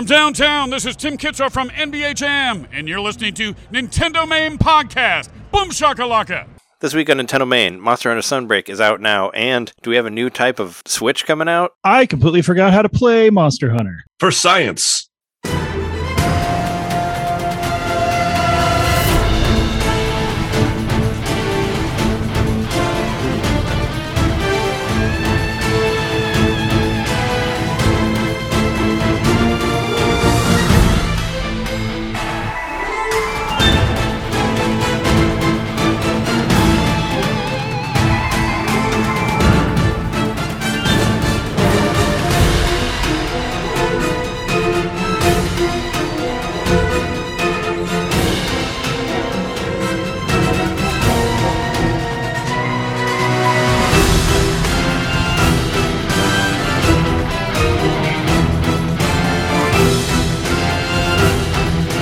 From downtown, this is Tim Kitzrow from NBA Jam, and you're listening to Nintendo Main Podcast. Boom shakalaka! This week on Nintendo Main, Monster Hunter Sunbreak is out now, and do we have a new type of Switch coming out? I completely forgot how to play Monster Hunter. For science.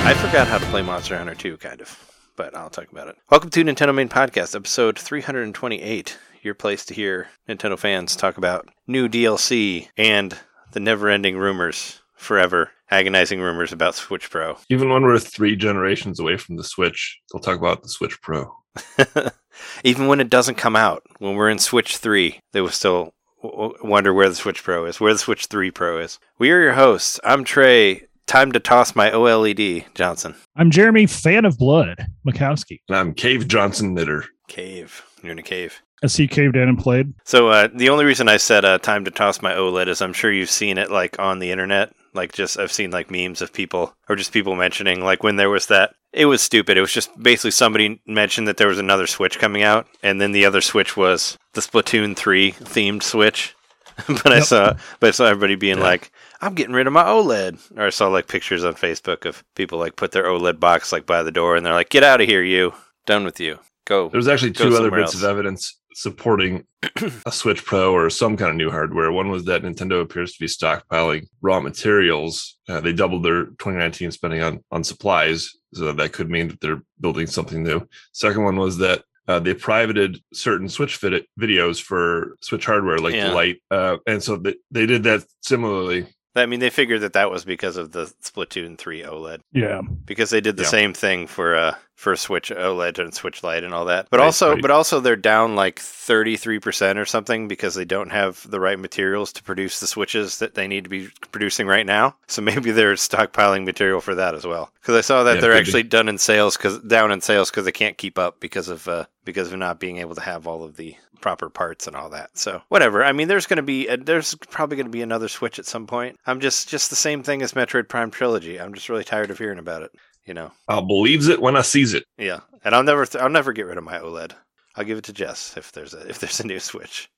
I forgot how to play Monster Hunter 2, kind of, but I'll talk about it. Welcome to Nintendo Main Podcast, episode 328. Your place to hear Nintendo fans talk about new DLC and the never ending rumors, forever agonizing rumors about Switch Pro. Even when we're three generations away from the Switch, they'll talk about the Switch Pro. Even when it doesn't come out, when we're in Switch 3, they will still w- wonder where the Switch Pro is, where the Switch 3 Pro is. We are your hosts. I'm Trey. Time to toss my OLED, Johnson. I'm Jeremy, fan of blood, Mikowski. And I'm Cave Johnson Knitter. Cave. You're in a cave. As he caved in and played. So uh, the only reason I said uh, time to toss my OLED is I'm sure you've seen it like on the internet. Like just I've seen like memes of people or just people mentioning like when there was that. It was stupid. It was just basically somebody mentioned that there was another Switch coming out, and then the other Switch was the Splatoon three themed Switch. but I saw, but I saw everybody being Yeah. like, "I'm getting rid of my OLED," or I saw like pictures on Facebook of people like put their OLED box like by the door, and they're like, "Get out of here, you! Done with you. Go." There's actually two other bits else. of evidence supporting a Switch Pro or some kind of new hardware. One was that Nintendo appears to be stockpiling raw materials. Uh, they doubled their 2019 spending on, on supplies, so that could mean that they're building something new. Second one was that uh, they privated certain Switch fit videos for Switch hardware, like Yeah. the light, uh, and so they, they did that similarly. I mean, they figured that that was because of the Splatoon 3 OLED, Yeah. because they did the Yeah. same thing for uh for Switch OLED and Switch Lite and all that. But Right, also, right. but also, they're down like 33 percent or something because they don't have the right materials to produce the switches that they need to be producing right now. So maybe they're stockpiling material for that as well. Because I saw that Yeah, they're could be. actually done in sales because down in sales because they can't keep up because of uh because of not being able to have all of the proper parts and all that. So whatever. I mean, there's going to be a, there's probably going to be another Switch at some point. I'm just just the same thing as Metroid Prime trilogy. I'm just really tired of hearing about it. You know. I'll believes it when I sees it. Yeah, and I'll never I'll never get rid of my OLED. I'll give it to Jess if there's a if there's a new Switch.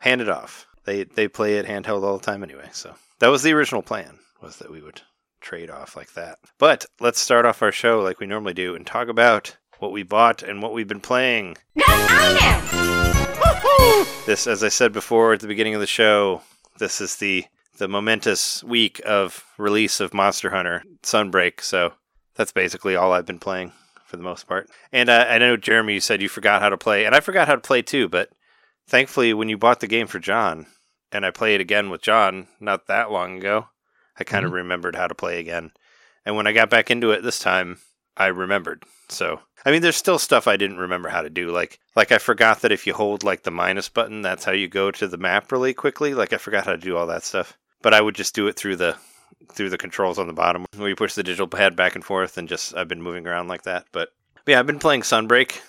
Hand it off. They they play it handheld all the time anyway. So that was the original plan was that we would trade off like that. But let's start off our show like we normally do and talk about what we bought and what we've been playing. This, as I said before at the beginning of the show, this is the the momentous week of release of Monster Hunter Sunbreak. So that's basically all I've been playing for the most part. And uh, I know Jeremy, you said you forgot how to play, and I forgot how to play too. But thankfully, when you bought the game for John, and I played again with John not that long ago, I kind of remembered how to play again. And when I got back into it this time, I remembered. So I mean, there's still stuff I didn't remember how to do. Like like I forgot that if you hold like the minus button, that's how you go to the map really quickly. Like I forgot how to do all that stuff. But I would just do it through the through the controls on the bottom where you push the digital pad back and forth and just I've been moving around like that. But, but yeah, I've been playing Sunbreak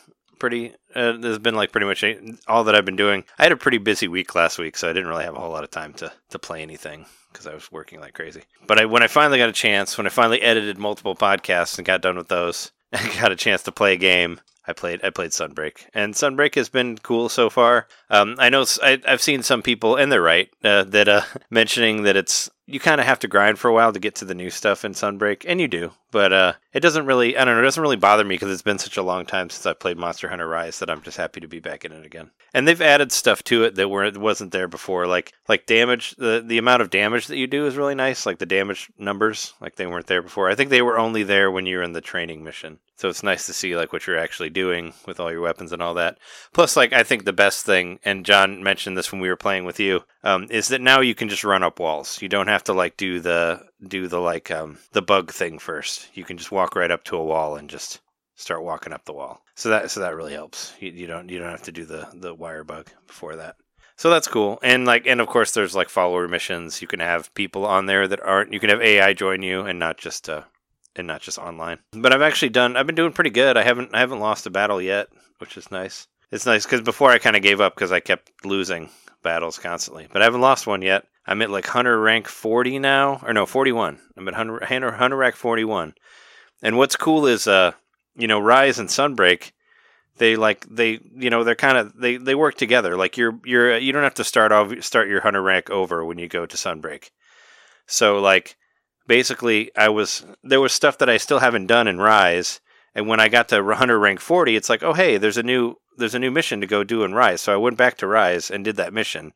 pretty uh, there's been like pretty much all that I've been doing. I had a pretty busy week last week, so I didn't really have a whole lot of time to to play anything because I was working like crazy. But I, when I finally got a chance, when I finally edited multiple podcasts and got done with those, I got a chance to play a game. I played I played Sunbreak, and Sunbreak has been cool so far. Um, I know I, have seen some people, and they're right, uh, that uh, mentioning that it's you kind of have to grind for a while to get to the new stuff in Sunbreak, and you do. But uh, it doesn't really, I don't know, it doesn't really bother me because it's been such a long time since I played Monster Hunter Rise that I'm just happy to be back in it again. And they've added stuff to it that were wasn't there before, like like damage. The the amount of damage that you do is really nice. Like the damage numbers, like they weren't there before. I think they were only there when you're in the training mission. So it's nice to see like what you're actually doing with all your weapons and all that. Plus, like I think the best thing, and John mentioned this when we were playing with you, um, is that now you can just run up walls. You don't have to like do the do the like um, the bug thing first. You can just walk right up to a wall and just start walking up the wall. So that so that really helps. You, you don't you don't have to do the the wire bug before that. So that's cool. And like and of course there's like follower missions. You can have people on there that aren't you can have AI join you and not just uh and not just online. But I've actually done I've been doing pretty good. I haven't I haven't lost a battle yet, which is nice. It's nice cuz before I kind of gave up cuz I kept losing battles constantly. But I haven't lost one yet. I'm at like hunter rank 40 now or no, 41. I'm at hunter hunter, hunter rank 41. And what's cool is uh you know, Rise and Sunbreak they like they you know they're kind of they they work together like you're you're you don't have to start off start your hunter rank over when you go to sunbreak so like basically i was there was stuff that i still haven't done in rise and when i got to hunter rank 40 it's like oh hey there's a new there's a new mission to go do in rise so i went back to rise and did that mission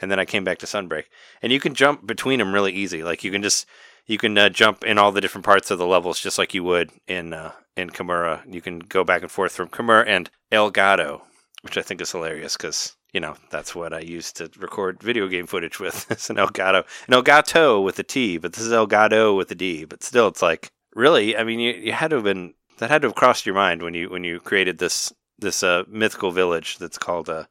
and then i came back to sunbreak and you can jump between them really easy like you can just you can uh, jump in all the different parts of the levels just like you would in uh, in Kamura. You can go back and forth from Kamura and Elgado, which I think is hilarious because you know that's what I used to record video game footage with. it's an Elgato, an Elgato with a T, but this is Elgado with a D. But still, it's like really. I mean, you, you had to have been that had to have crossed your mind when you when you created this this uh, mythical village that's called uh,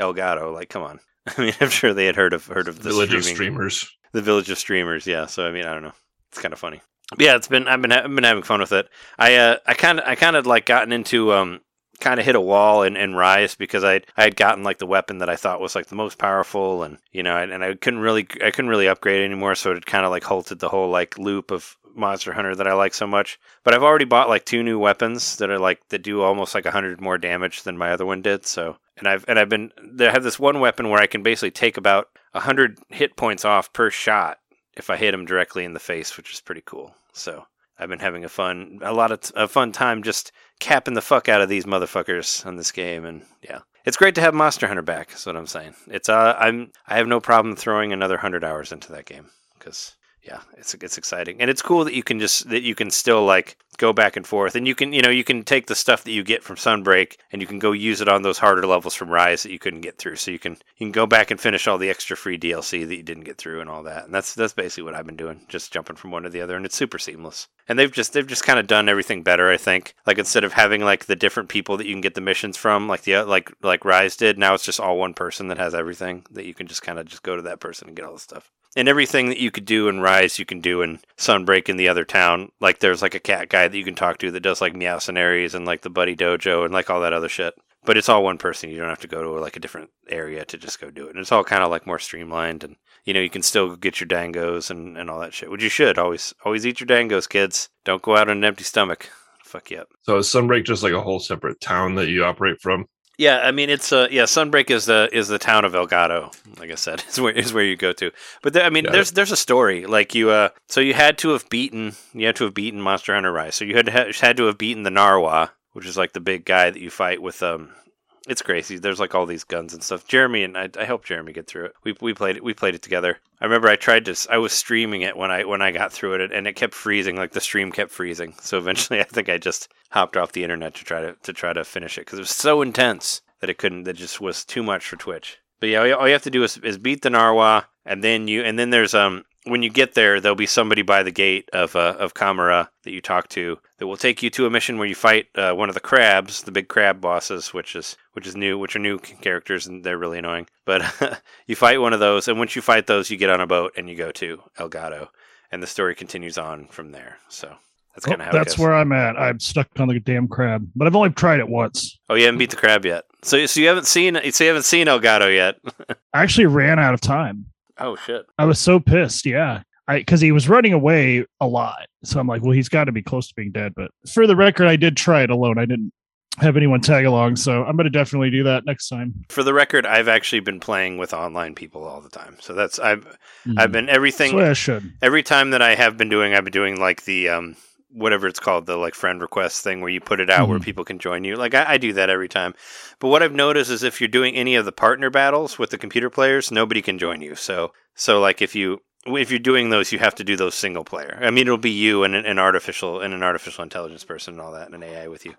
Elgado. Like, come on. I mean, I'm sure they had heard of heard of the Village of streamers. the village of streamers yeah so i mean i don't know it's kind of funny But yeah it's been i've been i've been having fun with it i uh i kind of i kind of like gotten into um kind of hit a wall in, in rise because i i had gotten like the weapon that i thought was like the most powerful and you know and, and i couldn't really i couldn't really upgrade anymore so it kind of like halted the whole like loop of monster hunter that i like so much but i've already bought like two new weapons that are like that do almost like 100 more damage than my other one did so and i've and i've been they have this one weapon where i can basically take about 100 hit points off per shot if I hit him directly in the face, which is pretty cool. So I've been having a fun, a lot of t- a fun time just capping the fuck out of these motherfuckers on this game, and yeah, it's great to have Monster Hunter back. Is what I'm saying. It's uh, I'm I have no problem throwing another hundred hours into that game because yeah, it's it's exciting and it's cool that you can just that you can still like go back and forth and you can you know you can take the stuff that you get from Sunbreak and you can go use it on those harder levels from Rise that you couldn't get through. So you can you can go back and finish all the extra free DLC that you didn't get through and all that. And that's that's basically what I've been doing, just jumping from one to the other and it's super seamless. And they've just they've just kind of done everything better, I think. Like instead of having like the different people that you can get the missions from, like the like like Rise did, now it's just all one person that has everything that you can just kind of just go to that person and get all the stuff and everything that you could do in Rise, you can do in Sunbreak in the other town. Like there's like a cat guy that you can talk to that does like Meowcenaries and like the Buddy Dojo and like all that other shit. But it's all one person. You don't have to go to like a different area to just go do it. And it's all kind of like more streamlined and you know, you can still get your dangos and, and all that shit. Which you should always always eat your dangos, kids. Don't go out on an empty stomach. Fuck you up. So is Sunbreak just like a whole separate town that you operate from? Yeah, I mean it's uh yeah, Sunbreak is the is the town of Elgado. Like I said, is where is where you go to. But there, I mean, Got there's there's a story. Like you uh, so you had to have beaten you had to have beaten Monster Hunter Rise. So you had to ha- had to have beaten the Narwa, which is like the big guy that you fight with. Um, it's crazy. There's like all these guns and stuff. Jeremy and I, I helped Jeremy get through it. We we played it. We played it together. I remember I tried to. I was streaming it when I when I got through it, and it kept freezing. Like the stream kept freezing. So eventually, I think I just hopped off the internet to try to to try to finish it because it was so intense that it couldn't. That just was too much for Twitch. But yeah, all you- have to do is, is beat the Narwa, and then you and then there's um when you get there, there'll be somebody by the gate of uh, of Kamura that you talk to that will take you to a mission where you fight uh, one of the crabs, the big crab bosses, which is which is new, which are new characters and they're really annoying. But you fight one of those, and once you fight those, you get on a boat and you go to Elgado, and the story continues on from there. So that's kind of how it that's where I'm at. I'm stuck on the damn crab, but I've only tried it once. Oh, you haven't beat the crab yet. So so you haven't seen so you haven't seen Elgado yet. I actually ran out of time. Oh shit. I was so pissed. Yeah. I because he was running away a lot. So I'm like, well, he's got to be close to being dead. But for the record, I did try it alone. I didn't have anyone tag along. So I'm going to definitely do that next time. For the record, I've actually been playing with online people all the time. So that's I've Mm. I've been everything I should. every time that I have been doing, I've been doing like the um whatever it's called, the like friend request thing where you put it out where Mhm. people can join you. Like I, I do that every time. But what I've noticed is if you're doing any of the partner battles with the computer players, nobody can join you. So so like if you if you're doing those, you have to do those single player. I mean, it'll be you and an, an artificial and an artificial intelligence person and all that, and an AI with you.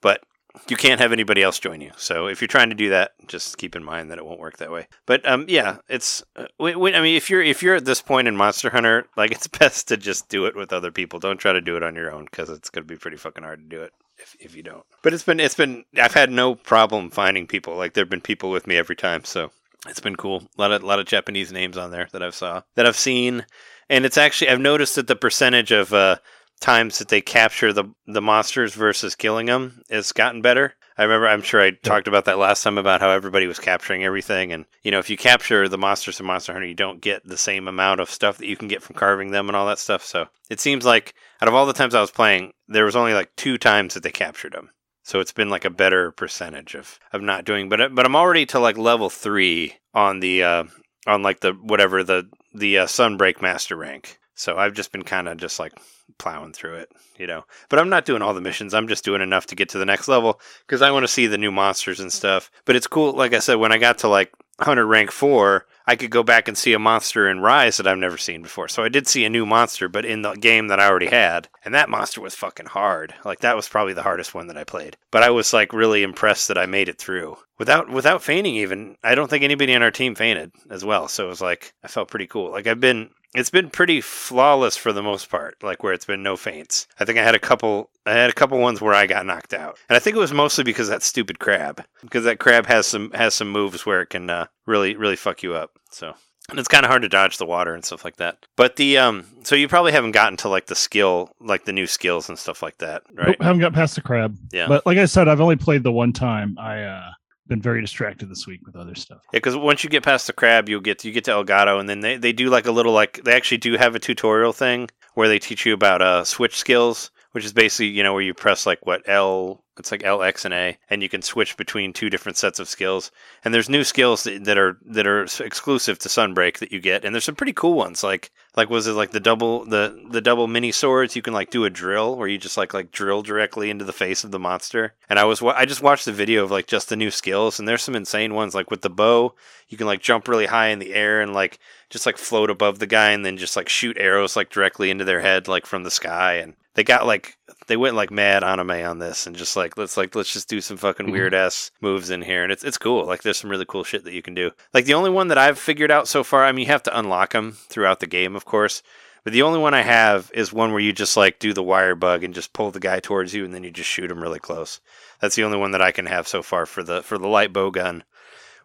But you can't have anybody else join you. So if you're trying to do that, just keep in mind that it won't work that way. But um, yeah, it's. Uh, I mean, if you're if you're at this point in Monster Hunter, like it's best to just do it with other people. Don't try to do it on your own because it's gonna be pretty fucking hard to do it if if you don't. But it's been it's been I've had no problem finding people. Like there've been people with me every time. So it's been cool. A lot of lot of Japanese names on there that I've saw that I've seen, and it's actually I've noticed that the percentage of uh, times that they capture the the monsters versus killing them has gotten better. I remember, I'm sure I talked about that last time about how everybody was capturing everything, and you know, if you capture the monsters in Monster Hunter, you don't get the same amount of stuff that you can get from carving them and all that stuff. So it seems like out of all the times I was playing, there was only like two times that they captured them. So it's been like a better percentage of, of not doing, but but I'm already to like level three on the uh, on like the whatever the the uh, Sunbreak Master rank. So I've just been kind of just like plowing through it, you know. But I'm not doing all the missions. I'm just doing enough to get to the next level because I want to see the new monsters and mm-hmm. stuff. But it's cool. Like I said, when I got to like Hunter rank four, I could go back and see a monster in Rise that I've never seen before. So I did see a new monster, but in the game that I already had. And that monster was fucking hard. Like that was probably the hardest one that I played. But I was like really impressed that I made it through. Without without feigning even. I don't think anybody on our team fainted as well. So it was like I felt pretty cool. Like I've been it's been pretty flawless for the most part, like where it's been no feints. I think I had a couple I had a couple ones where I got knocked out. And I think it was mostly because that stupid crab. Because that crab has some has some moves where it can uh, really really fuck you up. So and it's kind of hard to dodge the water and stuff like that. But the um, so you probably haven't gotten to like the skill, like the new skills and stuff like that, right? Nope, haven't got past the crab. Yeah. But like I said, I've only played the one time. I uh been very distracted this week with other stuff. Yeah, because once you get past the crab, you'll get you get to Elgado, and then they, they do like a little like they actually do have a tutorial thing where they teach you about uh switch skills, which is basically you know where you press like what L it's like L X and A, and you can switch between two different sets of skills. And there's new skills that, are that are exclusive to Sunbreak that you get, and there's some pretty cool ones. Like like was it like the double the the double mini swords? You can like do a drill where you just like like drill directly into the face of the monster. And I was I just watched the video of like just the new skills, and there's some insane ones. Like with the bow, you can like jump really high in the air and like just like float above the guy, and then just like shoot arrows like directly into their head like from the sky. And they got like they went like mad anime on this and just like let's like let's just do some fucking Mhm. weird ass moves in here and it's it's cool. Like there's some really cool shit that you can do. Like the only one that i've figured out so far i mean you have to unlock them throughout the game of course but the only one i have is one where you just like do the wire bug and just pull the guy towards you and then you just shoot him really close. That's the only one that i can have so far for the for the light bow gun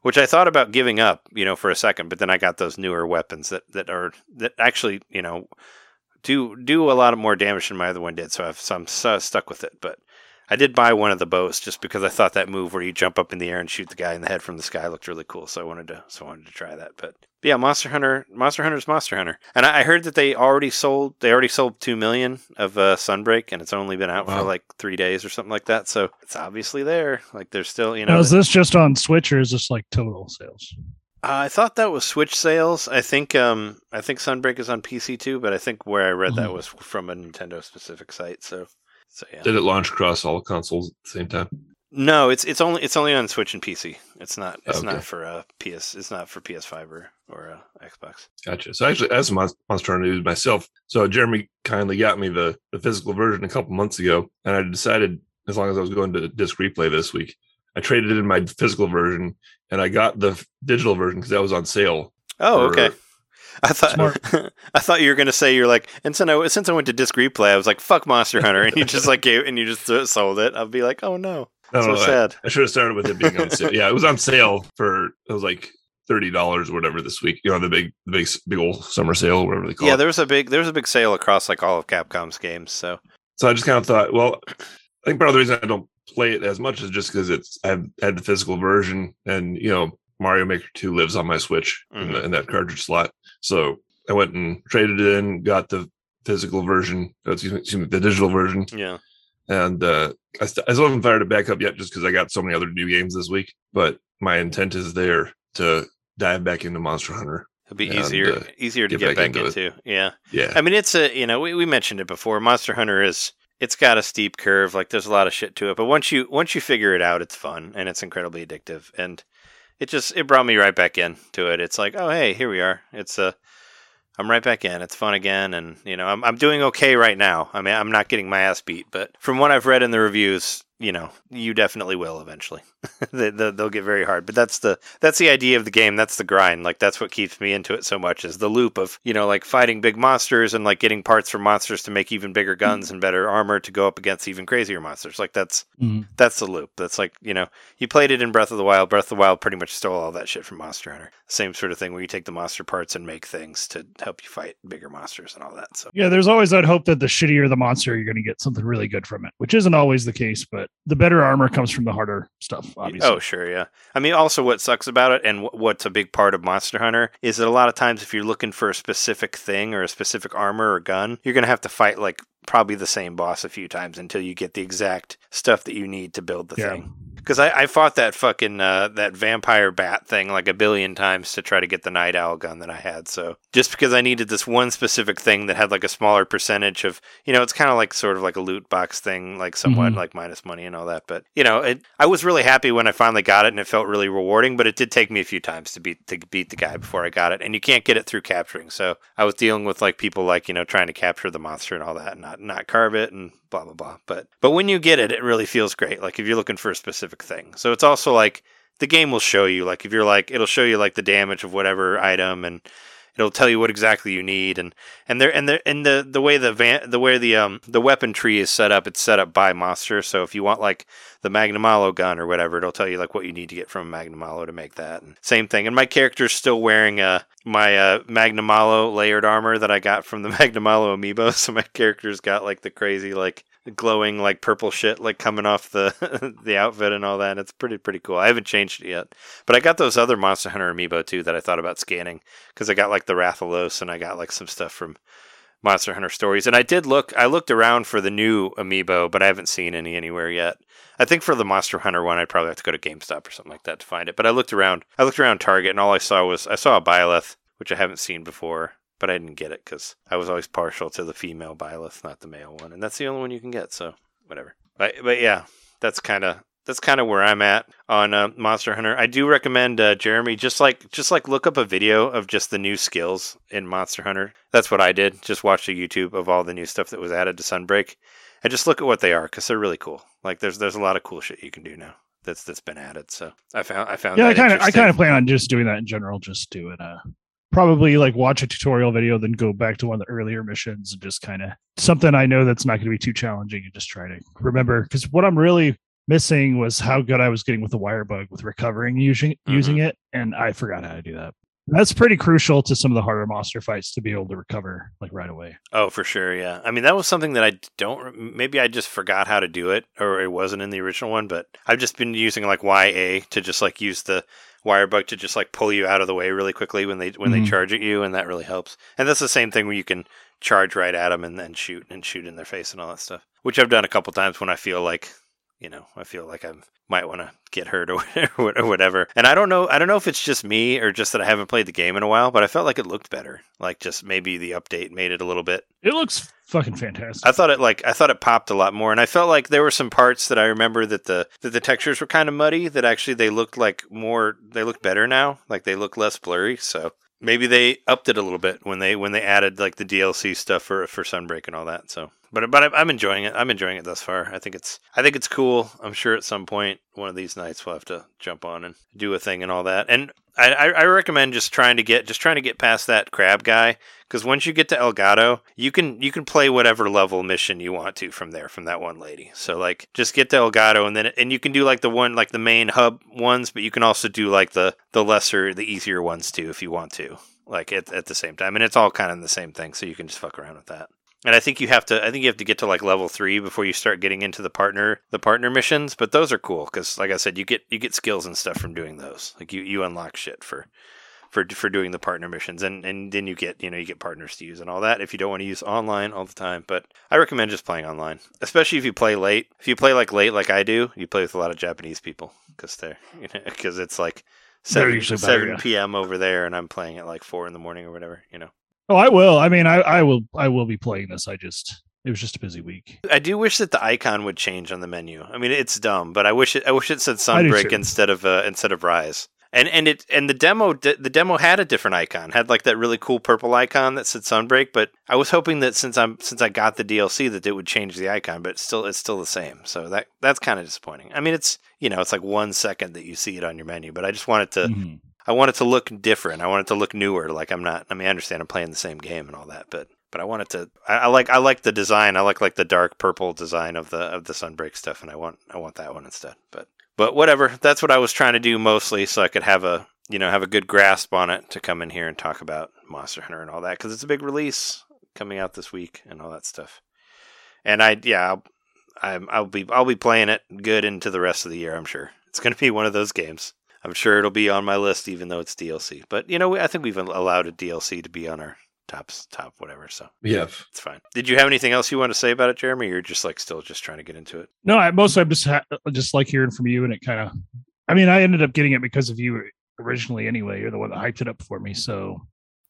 which i thought about giving up you know for a second but then i got those newer weapons that that are that actually you know do do a lot of more damage than my other one did. So, I've, so I'm so stuck with it. But I did buy one of the bows just because I thought that move where you jump up in the air and shoot the guy in the head from the sky looked really cool. So I wanted to so I wanted to try that. But yeah, Monster Hunter, Monster Hunter's Monster Hunter, and I, I heard that they already sold they already sold two million of uh, Sunbreak, and it's only been out for like three days or something like that. So it's obviously there. Like there's still you know. Now, is this just on Switch or is this like total sales? Uh, I thought that was Switch sales. I think um I think Sunbreak is on PC too, but I think where I read that Mhm. was from a Nintendo specific site. So so yeah. Did it launch across all consoles at the same time? No, it's it's only it's only on Switch and PC. It's not it's Okay. not for uh PS. It's not for PS5 or or uh, Xbox. Gotcha. So actually, as a Mon- Monster Hunter news myself, so Jeremy kindly got me the the physical version a couple months ago, and I decided as long as I was going to disc replay this week, I traded in my physical version, and I got the f- digital version because that was on sale. Oh, for- okay. I thought I thought you were gonna say you're like, and since I since I went to disc replay, I was like, fuck Monster Hunter, and you just like gave and you just sold it. I'd be like, oh no, I don't so know, I- sad. I, should have started with it being on sale. yeah, it was on sale for it was like thirty dollars or whatever this week. You know, the big the big big old summer sale, whatever they call Yeah, it. Yeah, there was a big there was a big sale across like all of Capcom's games. So So I just kind of thought, well, I think part of the reason I don't play it as much as just because it's I've had the physical version, and you know Mario Maker Two lives on my Switch in, the, in that cartridge slot. So I went and traded it in, got the physical version, uh, excuse me, excuse me, the digital version, yeah, and uh, I, st- I still haven't fired it back up yet, just because I got so many other new games this week. But my intent is there to dive back into Monster Hunter. it'd be And, easier uh, easier to get get back back, into into. Yeah, Yeah, I mean it's a you know we, we mentioned it before. Monster Hunter is it's got a steep curve. Like there's a lot of shit to it, but once you once you figure it out, it's fun and it's incredibly addictive. And it just it brought me right back in to it. It's like oh hey here we are. It's a I'm right back in. It's fun again, and you know I'm I'm doing okay right now. I mean I'm not getting my ass beat, but from what I've read in the reviews, you know, you definitely will eventually. they, they'll get very hard, but that's the that's the idea of the game. That's the grind. Like that's what keeps me into it so much is the loop of you know like fighting big monsters and like getting parts from monsters to make even bigger guns and better armor to go up against even crazier monsters. Like that's Mhm. that's the loop. That's like you know you played it in Breath of the Wild. Breath of the Wild pretty much stole all that shit from Monster Hunter. Same sort of thing where you take the monster parts and make things to help you fight bigger monsters and all that. So Yeah, there's always that hope that the shittier the monster, you're going to get something really good from it, which isn't always the case. But the better armor comes from the harder stuff, oh, obviously. Oh, sure, yeah. I mean, also what sucks about it, and wh- what's a big part of Monster Hunter, is that a lot of times if you're looking for a specific thing or a specific armor or gun, you're gonna have to fight like probably the same boss a few times until you get the exact stuff that you need to build the Yeah. thing. Because I, I fought that fucking uh, that vampire bat thing like a billion times to try to get the night owl gun that I had. So just because I needed this one specific thing that had like a smaller percentage of, you know, it's kind of like sort of like a loot box thing, like somewhat Mhm. like minus money and all that. But you know, it, I was really happy when I finally got it, and it felt really rewarding. But it did take me a few times to beat to beat the guy before I got it, and you can't get it through capturing. So I was dealing with like people like you know trying to capture the monster and all that, and not not carve it and blah blah blah. But but when you get it, it really feels great. Like if you're looking for a specific thing. So it's also like the game will show you like if you're like it'll show you like the damage of whatever item and it'll tell you what exactly you need and and there and there and the the way the van the way the um the weapon tree is set up it's set up by monster. So if you want like the magnum magnamalo gun or whatever it'll tell you like what you need to get from a magnamalo to make that and same thing. And my character's still wearing uh my uh magnum magnamalo layered armor that i got from the magnum magnamalo amiibo. So my character's got like the crazy like glowing like purple shit like coming off the the outfit and all that it's pretty pretty cool i haven't changed it yet but i got those other monster hunter amiibo too that i thought about scanning because I got like the Rathalos and I got like some stuff from Monster Hunter Stories. And I did look, I looked around for the new amiibo, but I haven't seen any anywhere yet. I think for the Monster Hunter one, I'd probably have to go to GameStop or something like that to find it. But I looked around, I looked around Target, and all I saw was I saw a Byleth, which I haven't seen before, but I didn't get it because I was always partial to the female Byleth, not the male one, and that's the only one you can get. So whatever. But but yeah, that's kind of that's kind of where I'm at on uh, Monster Hunter. I do recommend uh, Jeremy just like just like look up a video of just the new skills in Monster Hunter. That's what I did. Just watch a YouTube of all the new stuff that was added to Sunbreak, and just look at what they are because they're really cool. Like there's there's a lot of cool shit you can do now that's that's been added. So I found I found yeah, I kind of I kind of plan on just doing that in general. Just do it. Probably like watch a tutorial video, then go back to one of the earlier missions and just kind of something I know that's not going to be too challenging and just try to remember. Because what I'm really missing was how good I was getting with the wire bug with recovering using mm-hmm. using it, and I forgot how to do that. That's pretty crucial to some of the harder monster fights to be able to recover like right away. Oh, for sure, yeah. I mean, that was something that I don't. Maybe I just forgot how to do it, or it wasn't in the original one. But I've just been using like YA to just like use the wire bug to just like pull you out of the way really quickly when they when Mhm. they charge at you, and that really helps. And that's the same thing where you can charge right at them and then shoot and shoot in their face and all that stuff, which I've done a couple times when I feel like, you know, I feel like I might want to get hurt or whatever. And I don't know, I don't know if it's just me or just that I haven't played the game in a while, but I felt like it looked better. Like just maybe the update made it a little bit It looks fucking fantastic. I thought it like I thought it popped a lot more, and I felt like there were some parts that I remember that the that the textures were kind of muddy. That actually they looked like more they look better now, like they look less blurry. So maybe they upped it a little bit when they when they added like the DLC stuff for for Sunbreak and all that. So, but but I'm enjoying it. I'm enjoying it thus far. I think it's I think it's cool. I'm sure at some point one of these nights we'll have to jump on and do a thing and all that. And I I, recommend just trying to get just trying to get past that crab guy because once you get to Elgado, you can you can play whatever level mission you want to from there from that one lady. So like just get to Elgado and then and you can do like the one like the main hub ones, but you can also do like the the lesser the easier ones too if you want to. Like at at the same time, and it's all kind of the same thing, so you can just fuck around with that. And I think you have to I think you have to get to like level 3 before you start getting into the partner the partner missions, but those are cool cuz like I said you get you get skills and stuff from doing those. Like you you unlock shit for for for doing the partner missions and and then you get you know you get partners to use and all that if you don't want to use online all the time but i recommend just playing online especially if you play late if you play like late like i do you play with a lot of japanese people because they're you know because it's like They're 7, better, 7 yeah. p.m over there and i'm playing at like 4 in the morning or whatever you know Oh, I will. I mean, I, I will. I will be playing this. I just it was just a busy week. I do wish that the icon would change on the menu. I mean, it's dumb, but I wish it. I wish it said Sunbreak instead of uh, instead of Rise. And and it and the demo the demo had a different icon, had like that really cool purple icon that said Sunbreak. But I was hoping that since I'm since I got the DLC that it would change the icon, but it's still it's still the same. So that that's kind of disappointing. I mean, it's you know it's like one second that you see it on your menu, but I just wanted to Mhm. I want it to look different. I want it to look newer. Like I'm not. I mean, I understand I'm playing the same game and all that, but but I want it to. I, I like I like the design. I like like the dark purple design of the of the Sunbreak stuff, and I want I want that one instead. But but whatever. That's what I was trying to do mostly, so I could have a you know have a good grasp on it to come in here and talk about Monster Hunter and all that because it's a big release coming out this week and all that stuff. And I yeah. I'll, I'm, I'll be I'll be playing it good into the rest of the year. I'm sure it's going to be one of those games. I'm sure it'll be on my list, even though it's DLC. But you know, I think we've allowed a DLC to be on our tops, top whatever. So Yeah. it's fine. Did you have anything else you want to say about it, Jeremy? You're just like still just trying to get into it. No, I mostly I'm just ha- just like hearing from you, and it kind of. I mean, I ended up getting it because of you originally. Anyway, you're the one that hyped it up for me, so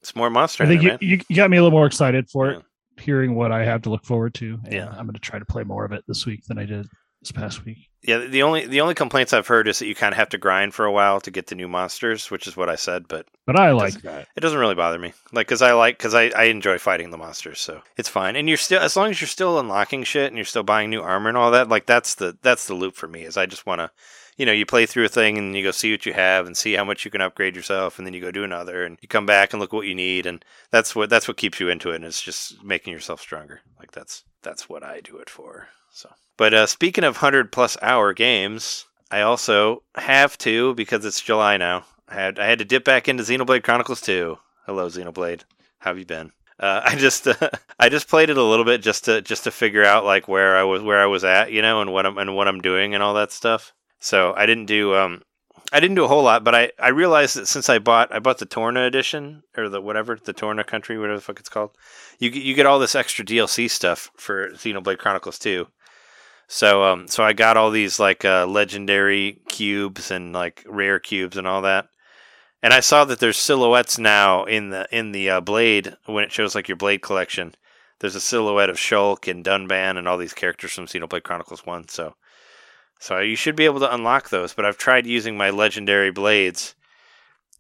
It's more Monster I think you, you you got me a little more excited for Yeah. it, hearing what I have to look forward to. And Yeah. I'm going to try to play more of it this week than I did this past week. Yeah, the only the only complaints I've heard is that you kind of have to grind for a while to get the new monsters, which is what I said. But But I like that. it doesn't really bother me, like because I like because I, I enjoy fighting the monsters, so it's fine. And you're still as long as you're still unlocking shit and you're still buying new armor and all that, like that's the that's the loop for me. Is I just want to, you know, you play through a thing and you go see what you have and see how much you can upgrade yourself, and then you go do another and you come back and look what you need, and that's what that's what keeps you into it, and it's just making yourself stronger. Like that's that's what I do it for. So, but uh, speaking of hundred plus hour games, I also have to because it's July now. I had I had to dip back into Xenoblade Chronicles 2. Hello, Xenoblade. How have you been? Uh, I just uh, I just played it a little bit just to just to figure out like where I was where I was at, you know, and what I'm and what I'm doing and all that stuff. So I didn't do um I didn't do a whole lot, but I, I realized that since I bought I bought the Torna edition or the whatever the Torna country whatever the fuck it's called, you you get all this extra DLC stuff for Xenoblade Chronicles 2. So um so I got all these like uh, legendary cubes and like rare cubes and all that. And I saw that there's silhouettes now in the in the uh, blade when it shows like your blade collection. There's a silhouette of Shulk and Dunban and all these characters from Xenoblade Chronicles 1. So so you should be able to unlock those, but I've tried using my legendary blades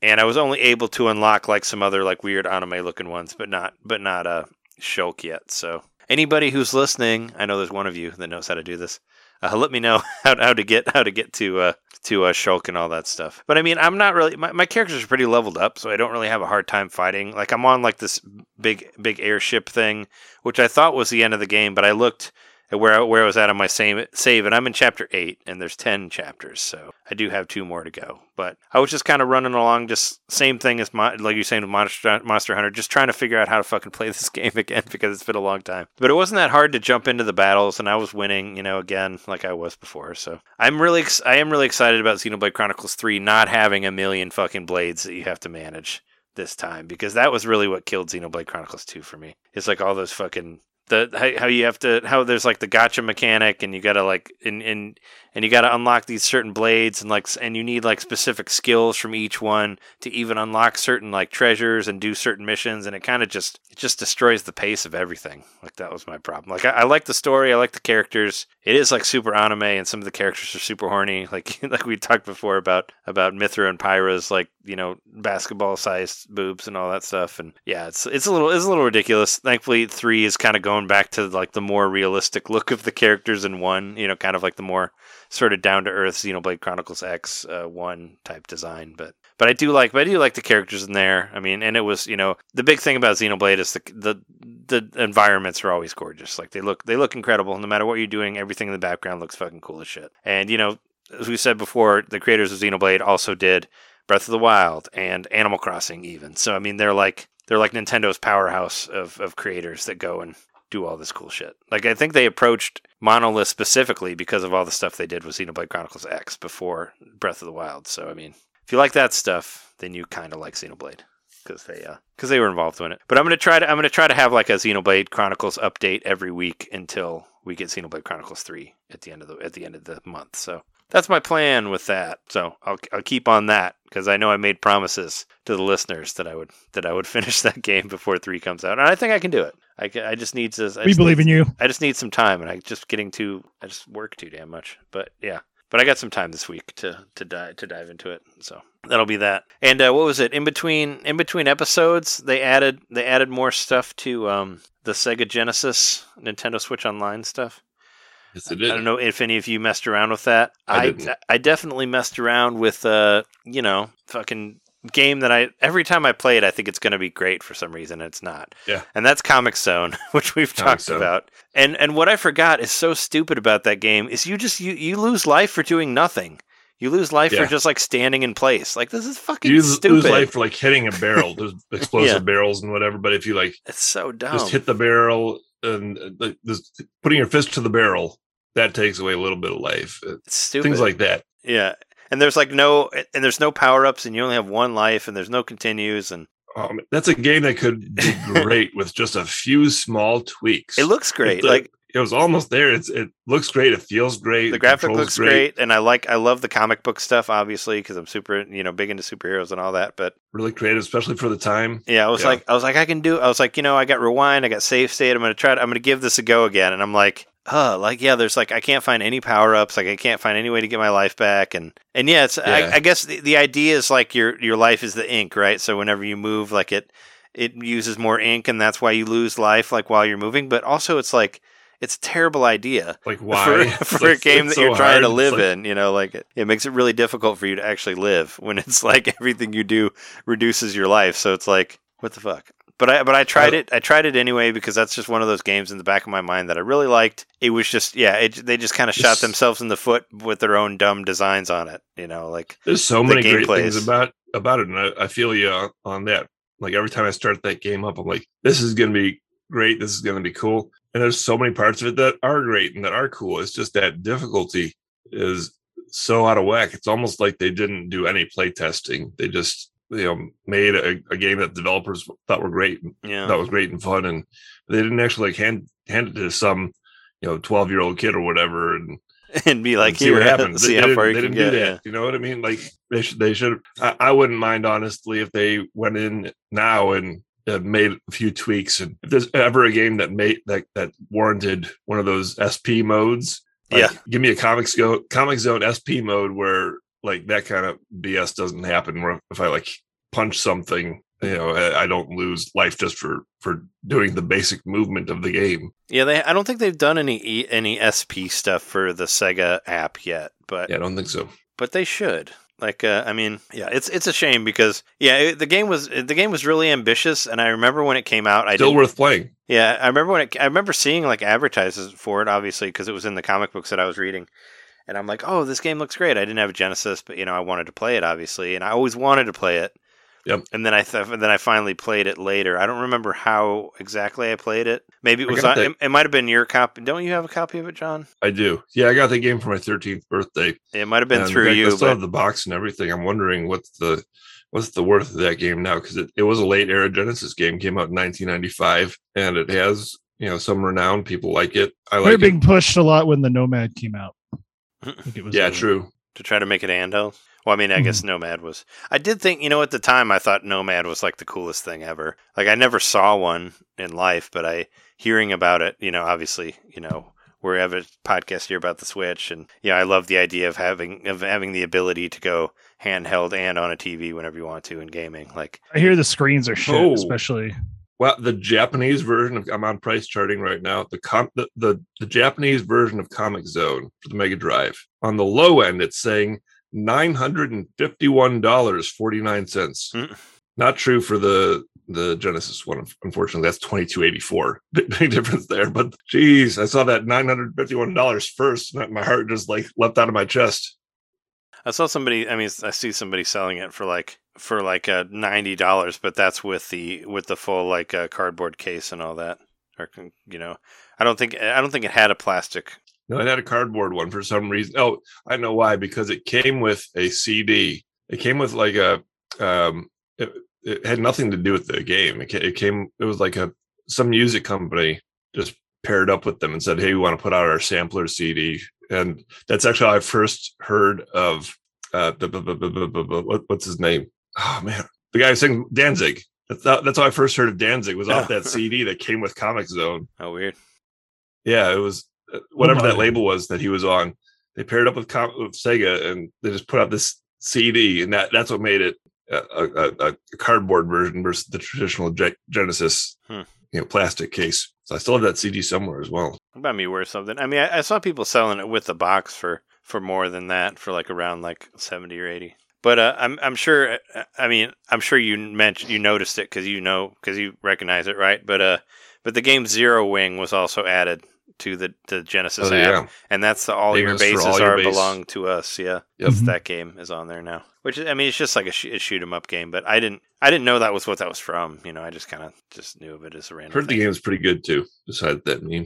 and I was only able to unlock like some other like weird anime looking ones, but not but not uh Shulk yet. So anybody who's listening, I know there's one of you that knows how to do this. Uh, let me know how, how to get how to get to uh, to uh, Shulk and all that stuff. But I mean, I'm not really my, my characters are pretty leveled up, so I don't really have a hard time fighting. Like I'm on like this big big airship thing, which I thought was the end of the game, but I looked where I, where I was at on my same save, and I'm in chapter eight, and there's ten chapters, so I do have two more to go. But I was just kind of running along, just same thing as my, like you're saying with Monster, Monster Hunter, just trying to figure out how to fucking play this game again because it's been a long time. But it wasn't that hard to jump into the battles, and I was winning, you know, again like I was before. So I'm really, ex- I am really excited about Xenoblade Chronicles Three not having a million fucking blades that you have to manage this time because that was really what killed Xenoblade Chronicles 2 for me. It's like all those fucking the how, how you have to how there's like the gacha mechanic and you gotta like and and and you gotta unlock these certain blades and like and you need like specific skills from each one to even unlock certain like treasures and do certain missions and it kind of just it just destroys the pace of everything. Like that was my problem. Like I, I like the story I like the characters. It is like super anime and some of the characters are super horny like like we talked before about about Mythra and Pyra's like you know basketball sized boobs and all that stuff and yeah it's it's a little it's a little ridiculous. Thankfully three is kind of going back to like the more realistic look of the characters in one you know kind of like the more sort of down to earth Xenoblade Chronicles X uh, one type design but but I do like but I do like the characters in there. I mean and it was you know the big thing about Xenoblade is the the the environments are always gorgeous. Like they look they look incredible. No matter what you're doing everything in the background looks fucking cool as shit. And you know as we said before the creators of Xenoblade also did Breath of the Wild and Animal Crossing even. So I mean they're like they're like Nintendo's powerhouse of, of creators that go and do all this cool shit. Like I think they approached Monolith specifically because of all the stuff they did with Xenoblade Chronicles X before Breath of the Wild. So I mean, if you like that stuff, then you kind of like Xenoblade because they uh because they were involved in it. But I'm gonna try to I'm gonna try to have like a Xenoblade Chronicles update every week until we get Xenoblade Chronicles three at the end of the at the end of the month. So that's my plan with that. So I'll I'll keep on that because I know I made promises to the listeners that I would that I would finish that game before three comes out, and I think I can do it. I, I just need to. I We just believe need, in you. I just need some time, and I just getting too. I just work too damn much. But yeah, but I got some time this week to to dive to dive into it. So that'll be that. And uh, what was it? In between in between episodes, they added they added more stuff to um, the Sega Genesis, Nintendo Switch Online stuff. Yes, it I don't know if any of you messed around with that. I I. I definitely messed around with uh you know fucking game that I every time I play it I think it's going to be great for some reason it's not. Yeah. And that's Comix Zone, which we've Comic talked Zone. about. And and what I forgot is so stupid about that game is you just you you lose life for doing nothing. You lose life for just like standing in place. Like this is fucking You lose, stupid. lose life for like hitting a barrel. There's explosive Yeah. barrels and whatever. But if you like It's so dumb. just hit the barrel and uh, like, putting your fist to the barrel, that takes away a little bit of life. Uh, it's stupid. Things like that. yeah. And there's like no and there's no power ups and you only have one life and there's no continues and Um, that's a game that could be great with just a few small tweaks. it looks great. the- like it was almost there. It's it looks great. It feels great. the graphic looks great. and i like i love the comic book stuff obviously because i'm super you know big into superheroes and all that but Really creative, especially for the time. yeah i was Yeah. like i was like i can do i was like you know i got rewind i got save state i'm gonna try to, i'm gonna give this a go again and i'm like huh like yeah there's like i can't find any power-ups like i can't find any way to get my life back and and yeah it's Yeah. I, I guess the, the idea is like your your life is the ink right so whenever you move like it it uses more ink and that's why you lose life like while you're moving but also it's like it's a terrible idea Like why for, for a game that so you're trying to live like- in. You know, like it, it makes it really difficult for you to actually live when it's like everything you do reduces your life. So it's like, what the fuck? But I but I tried Uh, it. I tried it anyway because that's just one of those games in the back of my mind that I really liked. It was just yeah, it, they just kind of shot themselves in the foot with their own dumb designs on it. You know, like There's so the many great gameplay things about about it, and I, I feel you on- on that. Like every time I start that game up, I'm like, this is going to be great. This is going to be cool. And there's so many parts of it that are great and that are cool. It's just that difficulty is so out of whack. It's almost like they didn't do any play testing. They just you know made a, a game that developers thought were great, yeah, that was great and fun, and they didn't actually like hand hand it to some you know 12 year old kid or whatever and and be like, and see what happens. see they, how they far you didn't, can they didn't get. do that. You know what I mean? Like they should. They should. I, I wouldn't mind honestly if they went in now and uh, made a few tweaks. And if there's ever a game that made that that warranted one of those SP modes, like, Yeah. give me a comics go Comix Zone SP mode where like that kind of BS doesn't happen. Where if I like punch something. You know, I I don't lose life just for for doing the basic movement of the game. Yeah, they. I don't think they've done any any SP stuff for the Sega app yet, but Yeah, I don't think so. but they should. Like, uh, I mean, yeah, it's it's a shame because yeah, it, the game was the game was really ambitious, and I remember when it came out, I Still worth playing. yeah, I remember when it, I remember seeing like advertises for it, obviously because it was in the comic books that I was reading, and I'm like, oh, this game looks great. I didn't have a Genesis, but you know, I wanted to play it, obviously, and I always wanted to play it. Yep. And then I th- then I finally played it later. I don't remember how exactly I played it. Maybe it was got on, that- it, it might have been your copy. Don't you have a copy of it, John? I do. Yeah, I got the game for my 13th birthday. It might have been And in through fact, I you, still but have the box and everything. I'm wondering what's the what's the worth of that game now because it, it was a late era Genesis game, came out in 1995, and it has you know some renown. People like it. I They're like it. being pushed a lot when the Nomad came out. I it was Yeah, true. to try to make it handheld. Well, I mean, I guess mm-hmm. Nomad was. I did think, you know, at the time, I thought Nomad was like the coolest thing ever. Like, I never saw one in life, but I hearing about it, you know, obviously, you know, we have a podcast here about the Switch, and yeah, I love the idea of having of having the ability to go handheld and on a TV whenever you want to in gaming. Like, I hear the screens are shit, Oh. especially. Well, the Japanese version of I'm on price charting right now. The com the, the the Japanese version of Comix Zone for the Mega Drive on the low end, it's saying nine hundred and fifty one dollars forty nine cents. Mm. Not true for the the Genesis one. Unfortunately, that's twenty two eighty four. Big, big difference there. But geez, I saw that nine hundred fifty one dollars first. and My heart just like leapt out of my chest. I saw somebody. I mean, I see somebody selling it for like for like uh, ninety dollars, but that's with the with the full like uh, cardboard case and all that. Or you know, I don't think I don't think it had a plastic. No, it had a cardboard one for some reason. Oh, I know why. Because it came with a CD. It came with like a. Um, it, it had nothing to do with the game. It, it came. It was like a some music company just paired up with them and said, "Hey, we want to put out our sampler CD." And that's actually how I first heard of uh, the, the, the, what- what's his name? Oh man, the guy who sang Danzig. That's how, that's how I first heard of Danzig. Was off that CD that came with Comix Zone. Oh, weird. Yeah, it was whatever my. that label was that he was on. they paired up with, Com- with Sega and they just put out this CD, and that that's what made it a, a, a cardboard version versus the traditional Ge- Genesis, Hmm. you know, plastic case. So I still have that CD somewhere as well. It might be worth something. I mean, I, I saw people selling it with the box for for more than that, for like around like seventy or eighty. But uh, I'm I'm sure. uh, I mean, I'm sure you mentioned you noticed it because you know because you recognize it, right? But uh, but the game Zero Wing was also added to the the Genesis Oh, app, yeah. and that's the all your Famous for bases are base. belong to us. Yeah, Yep. Mhm. that game is on there now. Which I mean, it's just like a, sh- a shoot 'em up game. But I didn't I didn't know that was what that was from. You know, I just kind of just knew of it as a random. Heard the game is pretty good too. Besides that meme,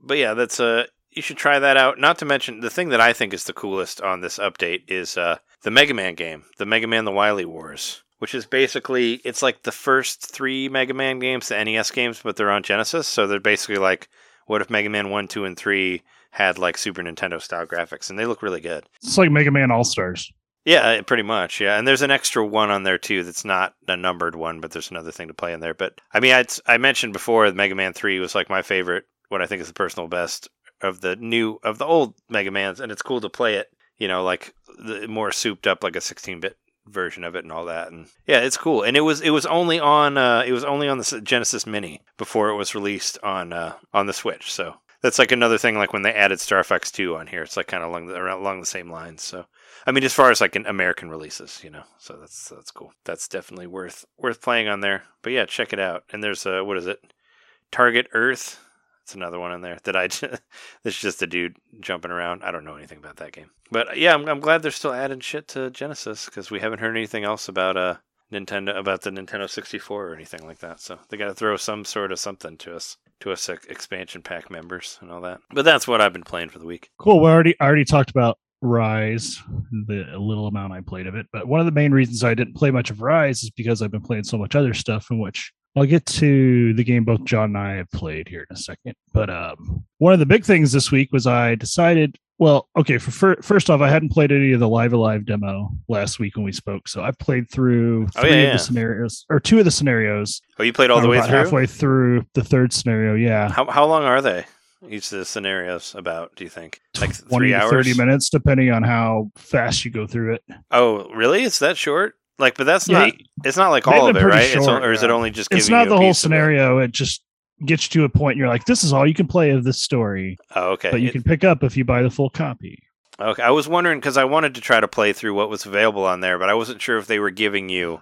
but yeah, that's uh you should try that out. Not to mention the thing that I think is the coolest on this update is uh the Mega Man game, the Mega Man the Wily Wars, which is basically it's like the first three Mega Man games, the NES games, but they're on Genesis. So they're basically like what if Mega Man one, two, and three had like Super Nintendo style graphics, and they look really good. It's like Mega Man All Stars. Yeah, uh, pretty much. Yeah, and there's an extra one on there too. That's not a numbered one, but there's another thing to play in there. But I mean, I'd, I mentioned before, that Mega Man Three was like my favorite. What I think is the personal best of the new of the old Mega Mans, and it's cool to play it. You know, like the more souped up, like a 16-bit version of it and all that. And yeah, it's cool. And it was it was only on uh, it was only on the Genesis Mini before it was released on uh, on the Switch. So that's like another thing. Like when they added Star Fox 2 on here, it's like kind of along the along the same lines. So. I mean, as far as like in American releases, you know, so that's that's cool. That's definitely worth worth playing on there. But yeah, check it out. And there's a what is it? Target Earth. That's another one on there that I. It's just a dude jumping around. I don't know anything about that game, but uh, yeah, I'm, I'm glad they're still adding shit to Genesis because we haven't heard anything else about uh Nintendo about the Nintendo 64 or anything like that. So they got to throw some sort of something to us to us ex- expansion pack members and all that. But that's what I've been playing for the week. Cool. We already I already talked about Rise, the little amount I played of it. But one of the main reasons I didn't play much of Rise is because I've been playing so much other stuff, in which I'll get to the game both John and I have played here in a second. But um, one of the big things this week was I decided. Well, okay. For fir- first off, I hadn't played any of the Live A Live demo last week when we spoke, so I've played through Oh, three yeah, of yeah. the scenarios or two of the scenarios. Oh, you played all the way through. halfway through the third scenario. Yeah, How how long are they? Each of the scenarios about? Do you think like 20 three hours? 30 minutes, depending on how fast you go through it. Oh, really? It's that short? Like, but that's Yeah, not. It's not like all of it, right? short, or is it only just? It's giving not you the whole of it? scenario. It just gets you to a point you're like, this is all you can play of this story, Oh, okay. but you It- can pick up if you buy the full copy. okay. I was wondering because I wanted to try to play through what was available on there, but I wasn't sure if they were giving you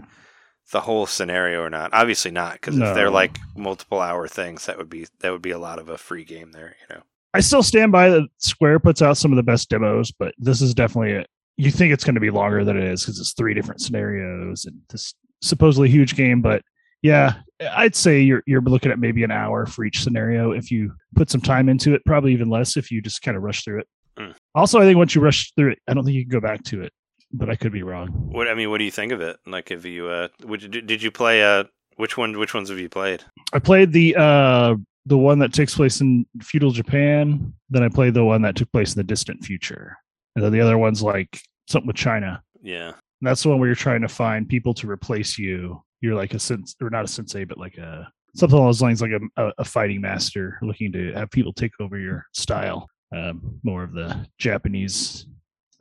the whole scenario or not. Obviously not, because if they're like multiple hour things, that would be that would be a lot of a free game there. You know. I still stand by that Square puts out some of the best demos, but this is definitely a, you think it's going to be longer than it is because it's three different scenarios and this supposedly huge game. But yeah, I'd say you're you're looking at maybe an hour for each scenario if you put some time into it. Probably even less if you just kind of rush through it. Mm. Also, I think once you rush through it, I don't think you can go back to it. But I could be wrong. What I mean, what do you think of it? Like, if you uh, would you, did you play uh, which one? Which ones have you played? I played the uh the one that takes place in feudal Japan. Then I played the one that took place in the distant future. And then the other one's like something with China. Yeah. And that's the one where you're trying to find people to replace you. You're like a sense or not a sensei, but like a something along those lines, like a, a, a fighting master looking to have people take over your style. Um, more of the Japanese,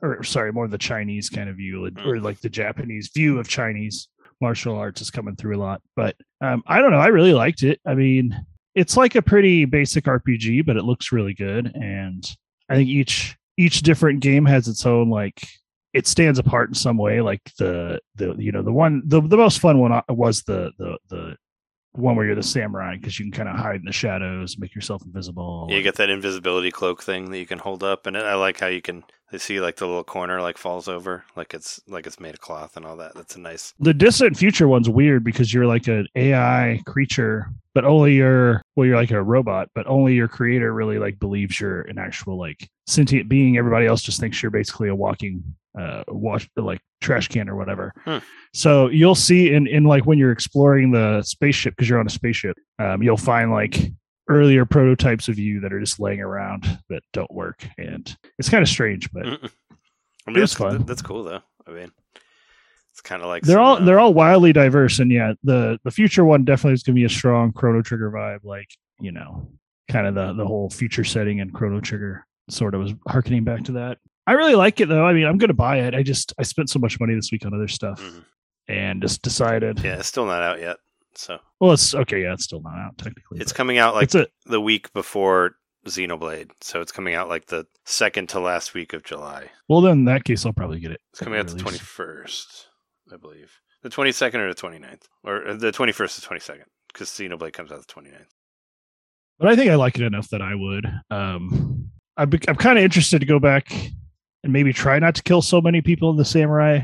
or sorry, more of the Chinese kind of view, or like the Japanese view of Chinese martial arts is coming through a lot. But um, I don't know. I really liked it. I mean, it's like a pretty basic RPG, but it looks really good. And I think each each different game has its own like it stands apart in some way. Like the the you know the one the the most fun one uh, was the the the one where you're the samurai because you can kind of hide in the shadows, make yourself invisible. Yeah, you get that invisibility cloak thing that you can hold up, and I like how you can they see like the little corner like falls over, like it's like it's made of cloth and all that. That's a nice. the distant future one's weird because you're like an AI creature, but only your well, you're like a robot, but only your creator really like believes you're an actual like sentient being. Everybody else just thinks you're basically a walking uh wash like trash can or whatever. Hmm. So you'll see in in like when you're exploring the spaceship because you're on a spaceship, um, you'll find like earlier prototypes of you that are just laying around that don't work, and it's kind of strange, but. I mean, that's fun. That's cool though. I mean, it's kind of like they're some, all uh, they're all wildly diverse and yeah the the future one definitely is going to be a strong chrono trigger vibe like you know kind of the the whole future setting and chrono trigger sort of was harkening back to that I really like it though. I mean, I'm going to buy it. I just I spent so much money this week on other stuff Mhm. and just decided. Yeah, it's still not out yet. So Well, it's okay. Yeah, it's still not out technically. it's coming out like a the week before Xenoblade. So it's coming out like the second to last week of July. well. Then in that case, I'll probably get it. It's coming out the 21st, I believe. The 22nd or the 29th. Or uh, the 21st to 22nd. Because Xenoblade comes out the 29th. but I think I like it enough that I would. Um, I'd be, I'm kind of interested to go back and maybe try not to kill so many people in the samurai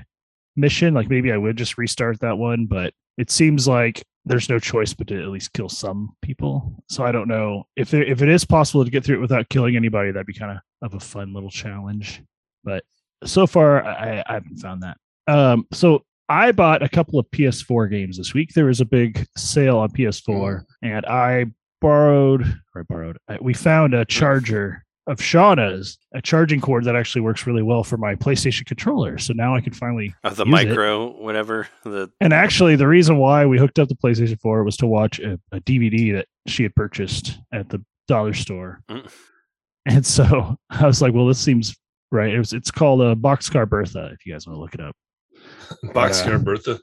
mission. Like maybe I would just restart that one, but it seems like there's no choice but to at least kill some people. So I don't know if there, if it is possible to get through it without killing anybody. That'd be kind of of a fun little challenge. But so far, I, I haven't found that. Um, so I bought a couple of PS4 games this week. There was a big sale on PS4, and I borrowed or I borrowed. I, we found a charger of Shauna's, a charging cord that actually works really well for my PlayStation controller. So now I can finally. Oh, the Use it. micro, whatever. The And actually, the reason why we hooked up the PlayStation 4 was to watch a, a DVD that she had purchased at the dollar store. Mm. And so I was like, well, this seems right. It was, it's called a Boxcar Bertha, if you guys want to look it up. Boxcar Uh, Bertha.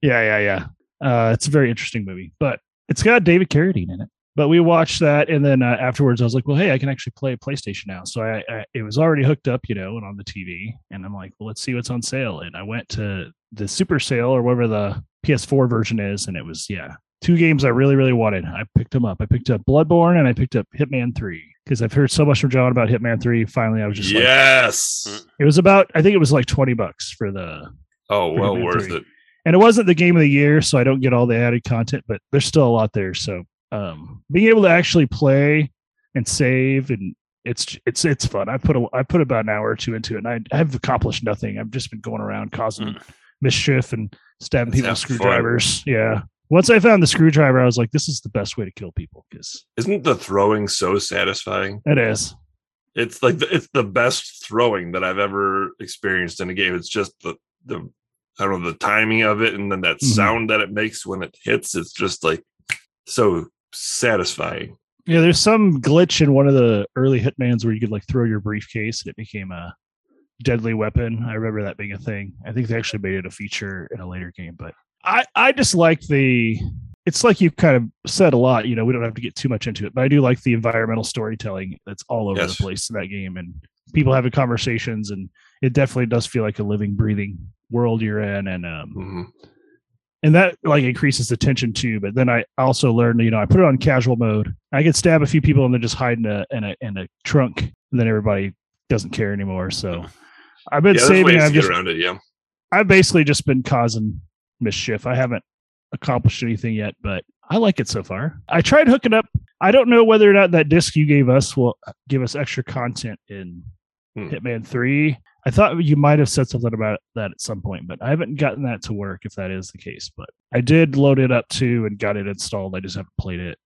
Yeah, yeah, yeah. Uh, it's a very interesting movie, but it's got David Carradine in it. But we watched that, and then uh, afterwards, I was like, "Well, hey, I can actually play PlayStation now." So I, I, it was already hooked up, you know, and on the TV. And I'm like, "Well, let's see what's on sale." And I went to the Super Sale or whatever the PS4 version is, and it was yeah, two games I really, really wanted. I picked them up. I picked up Bloodborne, and I picked up Hitman Three because I've heard so much from John about Hitman Three. Finally, I was just like, yes. it was about. I think it was like twenty bucks for the Oh, for well Hitman worth 3. it. and it wasn't the game of the year, so I don't get all the added content, but there's still a lot there. So um, being able to actually play and save and it's it's it's fun. I put a I put about an hour or two into it, and I have accomplished nothing. I've just been going around causing Mm. mischief and stabbing people with sounds fun. screwdrivers. Yeah. Once I found the screwdriver, I was like, "This is the best way to kill people." Because Isn't the throwing so satisfying? it is. It's like the, it's the best throwing that I've ever experienced in a game. It's just the the I don't know the timing of it, and then that Mhm. sound that it makes when it hits. It's just like so satisfying. Yeah, there's some glitch in one of the early Hitmans where you could like throw your briefcase and it became a deadly weapon. I remember that being a thing. I think they actually made it a feature in a later game, but I I just like the it's like you kind of said a lot, you know, we don't have to get too much into it, but I do like the environmental storytelling that's all over Yes. the place in that game and people having conversations and it definitely does feel like a living breathing world you're in and um Mhm. And that like increases the tension too. But then I also learned, you know, I put it on casual mode. I could stab a few people and then just hide in a in a in a trunk, and then everybody doesn't care anymore. So I've been Yeah, saving. I've just around it. Yeah, I've basically just been causing mischief. I haven't accomplished anything yet, but I like it so far. I tried hooking up. I don't know whether or not that disc you gave us will uh, give us extra content in Hmm. Hitman 3. I thought you might have said something about that at some point, but I haven't gotten that to work if that is the case. But I did load it up too and got it installed. I just haven't played it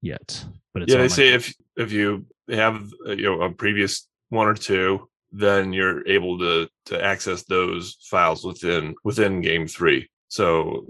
yet. But it's yeah. They say if if you have uh, you know a previous one or two, then you're able to to access those files within within game three. So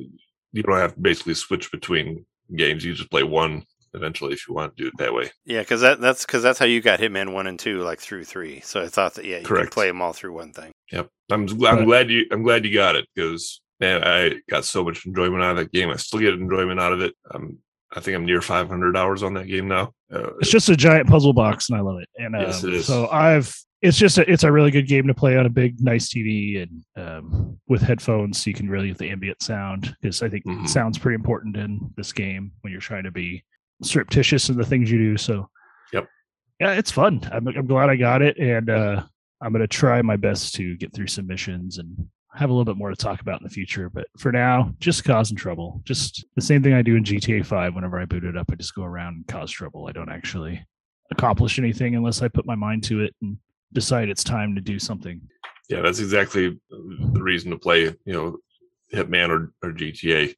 you don't have to basically switch between games. You just play one eventually if you want to do it that way. yeah, because that that's because that's how you got Hitman one and two like through three. So I thought that yeah, you Correct. could play them all through one thing. Yep. I'm I'm But- glad you I'm glad you got it because man, I got so much enjoyment out of that game. I still get enjoyment out of it. I'm I think I'm near 500 hours on that game now. Uh, it's just a giant puzzle box and I love it. And um, Yes, it is. so I've it's just a, it's a really good game to play on a big nice TV and um, with headphones so you can really get the ambient sound because I think Mhm. sound's pretty important in this game when you're trying to be surreptitious in the things you do. So Yep. yeah, it's fun. I'm I'm glad I got it and uh, I'm gonna try my best to get through submissions and have a little bit more to talk about in the future. But for now, just causing trouble. Just the same thing I do in GTA 5 whenever I boot it up. I just go around and cause trouble. I don't actually accomplish anything unless I put my mind to it and decide it's time to do something. yeah, that's exactly the reason to play, you know, Hitman or, or GTA.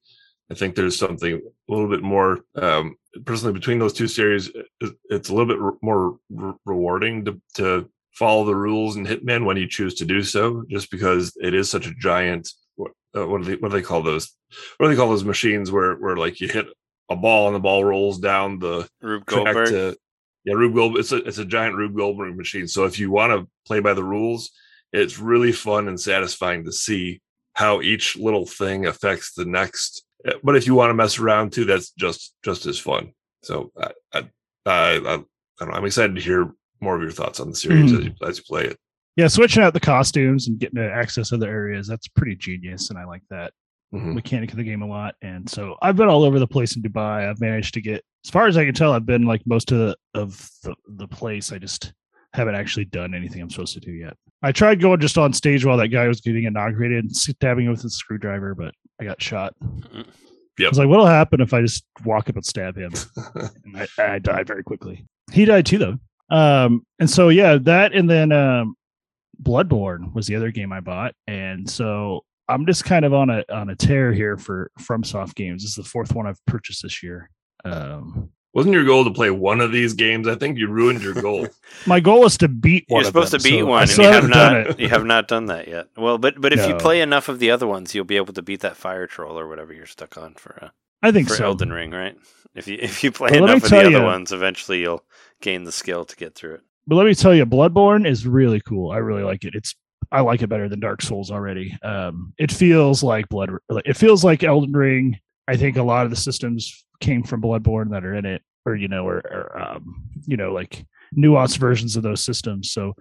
I think there's something a little bit more um, personally between those two series. It's a little bit re- more re- rewarding to, to follow the rules in Hitman when you choose to do so, just because it is such a giant. What, uh, what do they what do they call those? What do they call those machines where where like you hit a ball and the ball rolls down the Rube Goldberg. to Yeah, Rube Gold. It's a it's a giant Rube Goldberg machine. So if you want to play by the rules, it's really fun and satisfying to see how each little thing affects the next. But if you want to mess around too, that's just just as fun. So I I I, I, don't know. I'm excited to hear more of your thoughts on the series Mhm. as, you, as you play it. Yeah, switching out the costumes and getting to access other areas, that's pretty genius. And I like that Mhm. mechanic of the game a lot. And so I've been all over the place in Dubai. I've managed to get as far as I can tell, I've been like most of the of the, the place. I just haven't actually done anything I'm supposed to do yet. I tried going just on stage while that guy was getting inaugurated and stabbing him with a screwdriver, but I got shot. I Yep. was like, what'll happen if I just walk up and stab him? and I, I died very quickly. He died too, though. Um, and so yeah, that and then um, Bloodborne was the other game I bought, and so I'm just kind of on a on a tear here for FromSoft games. This is the fourth one I've purchased this year. Um, Wasn't your goal to play one of these games? I think you ruined your goal. my goal is to beat one. You're of supposed them, to beat so I one, and you have haven't done not. it. You have not done that yet. Well, but but if you play enough of the other ones, you'll be able to beat that fire troll or whatever you're stuck on for uh, I think for so. Elden Ring, right? If you if you play Well, let me enough of the other you- ones, eventually you'll gain the skill to get through it. but let me tell you, Bloodborne is really cool. I really like it. It's I like it better than Dark Souls already. Um, it feels like Blood. It feels like Elden Ring. I think a lot of the systems came from Bloodborne that are in it, or you know, or, or um, you know, like nuanced versions of those systems. So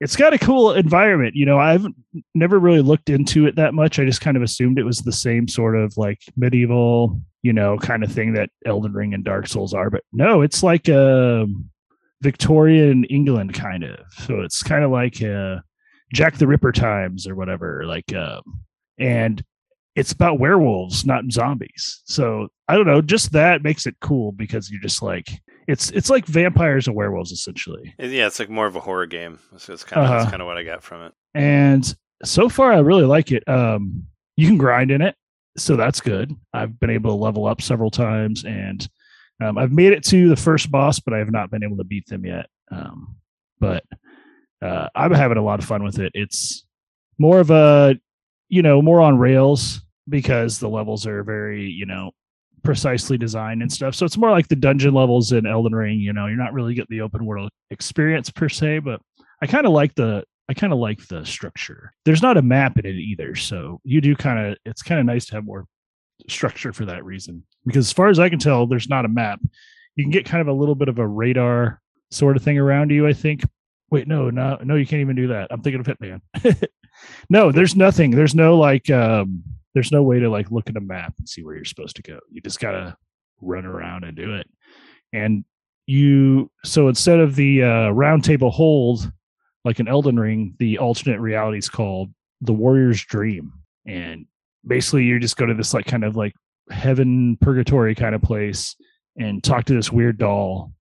it's got a cool environment. You know, I've never really looked into it that much. I just kind of assumed it was the same sort of like medieval, you know, kind of thing that Elden Ring and Dark Souls are. But no, it's like a Victorian England kind of. So it's kind of like uh, Jack the Ripper times or whatever. Like, um, and it's about werewolves, not zombies. So I don't know. Just that makes it cool because you're just like it's it's like vampires and werewolves essentially. Yeah, it's like more of a horror game. So it's kind of that's Uh-huh. kind of what I got from it. and so far i really like it um you can grind in it so that's good i've been able to level up several times and um, i've made it to the first boss but i have not been able to beat them yet um but uh i'm having a lot of fun with it it's more of a you know more on rails because the levels are very you know precisely designed and stuff so it's more like the dungeon levels in elden ring you know you're not really getting the open world experience per se but i kind of like the I kind of like the structure. There's not a map in it either, so you do kind of. It's kind of nice to have more structure for that reason. Because as far as I can tell, there's not a map. You can get kind of a little bit of a radar sort of thing around you. I think. Wait, no, no, no, you can't even do that. I'm thinking of Hitman. no, there's nothing. There's no like. um There's no way to like look at a map and see where you're supposed to go. You just gotta run around and do it. And you so instead of the uh, round table hold like an Elden Ring, the alternate reality is called the Warrior's Dream. And basically you just go to this like kind of like heaven purgatory kind of place and talk to this weird doll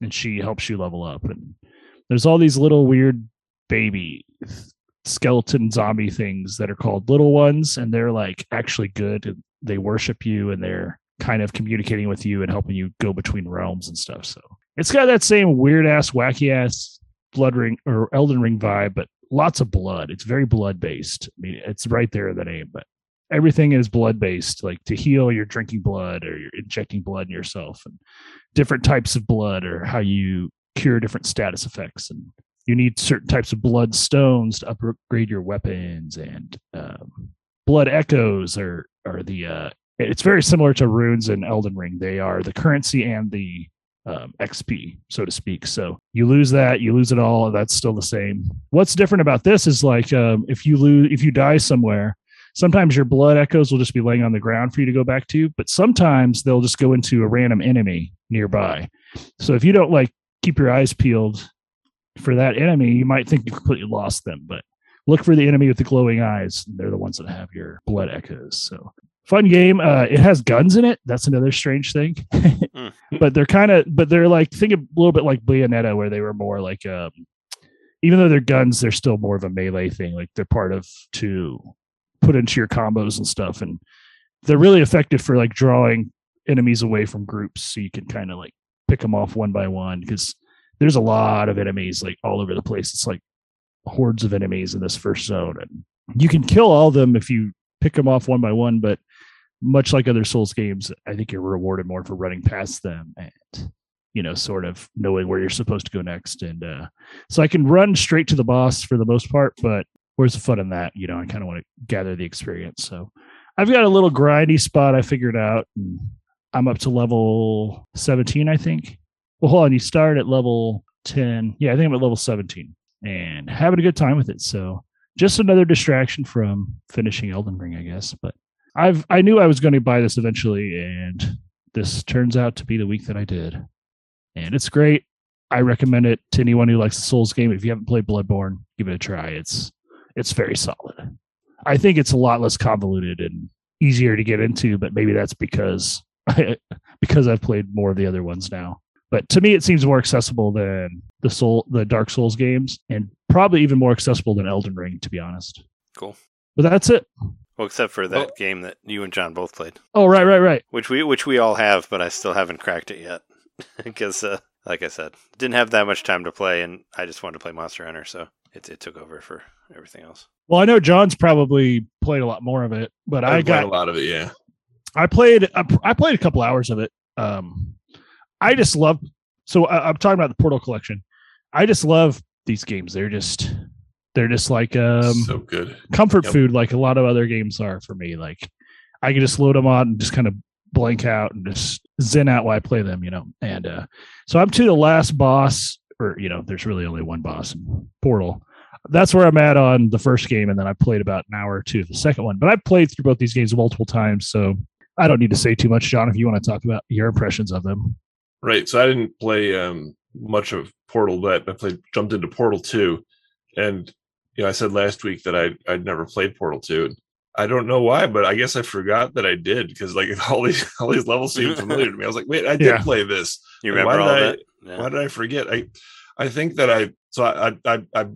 and she helps you level up. And there's all these little weird baby skeleton zombie things that are called little ones and they're like actually good and they worship you and they're kind of communicating with you and helping you go between realms and stuff. So it's got that same weird ass, wacky ass blood ring or Elden Ring vibe, but lots of blood. It's very blood based. I mean, it's right there in the name, but everything is blood based. Like to heal, you're drinking blood or you're injecting blood in yourself, and different types of blood or how you cure different status effects. And you need certain types of blood stones to upgrade your weapons. And um, blood echoes are are the. Uh, it's very similar to runes in Elden Ring. They are the currency and the um, XP, so to speak. So you lose that, you lose it all. That's still the same. What's different about this is like um, if you lose, if you die somewhere, sometimes your blood echoes will just be laying on the ground for you to go back to, but sometimes they'll just go into a random enemy nearby. So if you don't like keep your eyes peeled for that enemy, you might think you completely lost them, but look for the enemy with the glowing eyes. They're the ones that have your blood echoes. So fun game. Uh, it has guns in it. That's another strange thing. But they're kind of, but they're like think a little bit like Bayonetta, where they were more like, um, even though they're guns, they're still more of a melee thing. Like they're part of to put into your combos and stuff, and they're really effective for like drawing enemies away from groups, so you can kind of like pick them off one by one because there's a lot of enemies like all over the place. It's like hordes of enemies in this first zone, and you can kill all of them if you pick them off one by one, but much like other Souls games, I think you're rewarded more for running past them and you know, sort of knowing where you're supposed to go next. And uh, so I can run straight to the boss for the most part, but where's the fun in that? You know, I kind of want to gather the experience. So I've got a little grindy spot I figured out. I'm up to level 17, I think. Well, hold on. You start at level 10. Yeah, I think I'm at level 17 and having a good time with it. So just another distraction from finishing Elden Ring, I guess. But I've I knew I was going to buy this eventually, and this turns out to be the week that I did. And it's great. I recommend it to anyone who likes the Souls game. If you haven't played Bloodborne, give it a try. It's it's very solid. I think it's a lot less convoluted and easier to get into, but maybe that's because I, because I've played more of the other ones now. But to me, it seems more accessible than the Soul, the Dark Souls games, and probably even more accessible than Elden Ring, to be honest. Cool. But that's it. Well, except for that Well- game that you and John both played, Oh, right, right, right. which we which we all have, but I still haven't cracked it yet because, uh, like I said, didn't have that much time to play, and I just wanted to play Monster Hunter, so it it took over for everything else. Well, I know John's probably played a lot more of it, but I I've played got a lot of it. Yeah, I played I played a couple hours of it. Um, I just love. So I, I'm talking about the Portal collection. I just love these games. They're just they're just like um so good. comfort Yep. food, like a lot of other games are for me. Like I can just load them on and just kind of blank out and just zen out while I play them. You know, and uh, so I'm to the last boss, or you know, there's really only one boss in Portal. That's where I'm at on the first game, and then I played about an hour or two of the second one. But I've played through both these games multiple times, so I don't need to say too much, John. If you want to talk about your impressions of them, Right. So I didn't play um, much of Portal, but I played jumped into Portal Two, and you know I said last week that I I'd never played Portal Two. And I don't know why, but I guess I forgot that I did because like all these all these levels seemed familiar to me. I was like, wait, I did Yeah. play this. You remember all did of I- it? Yeah. Why did I forget? I I think that I so I I I,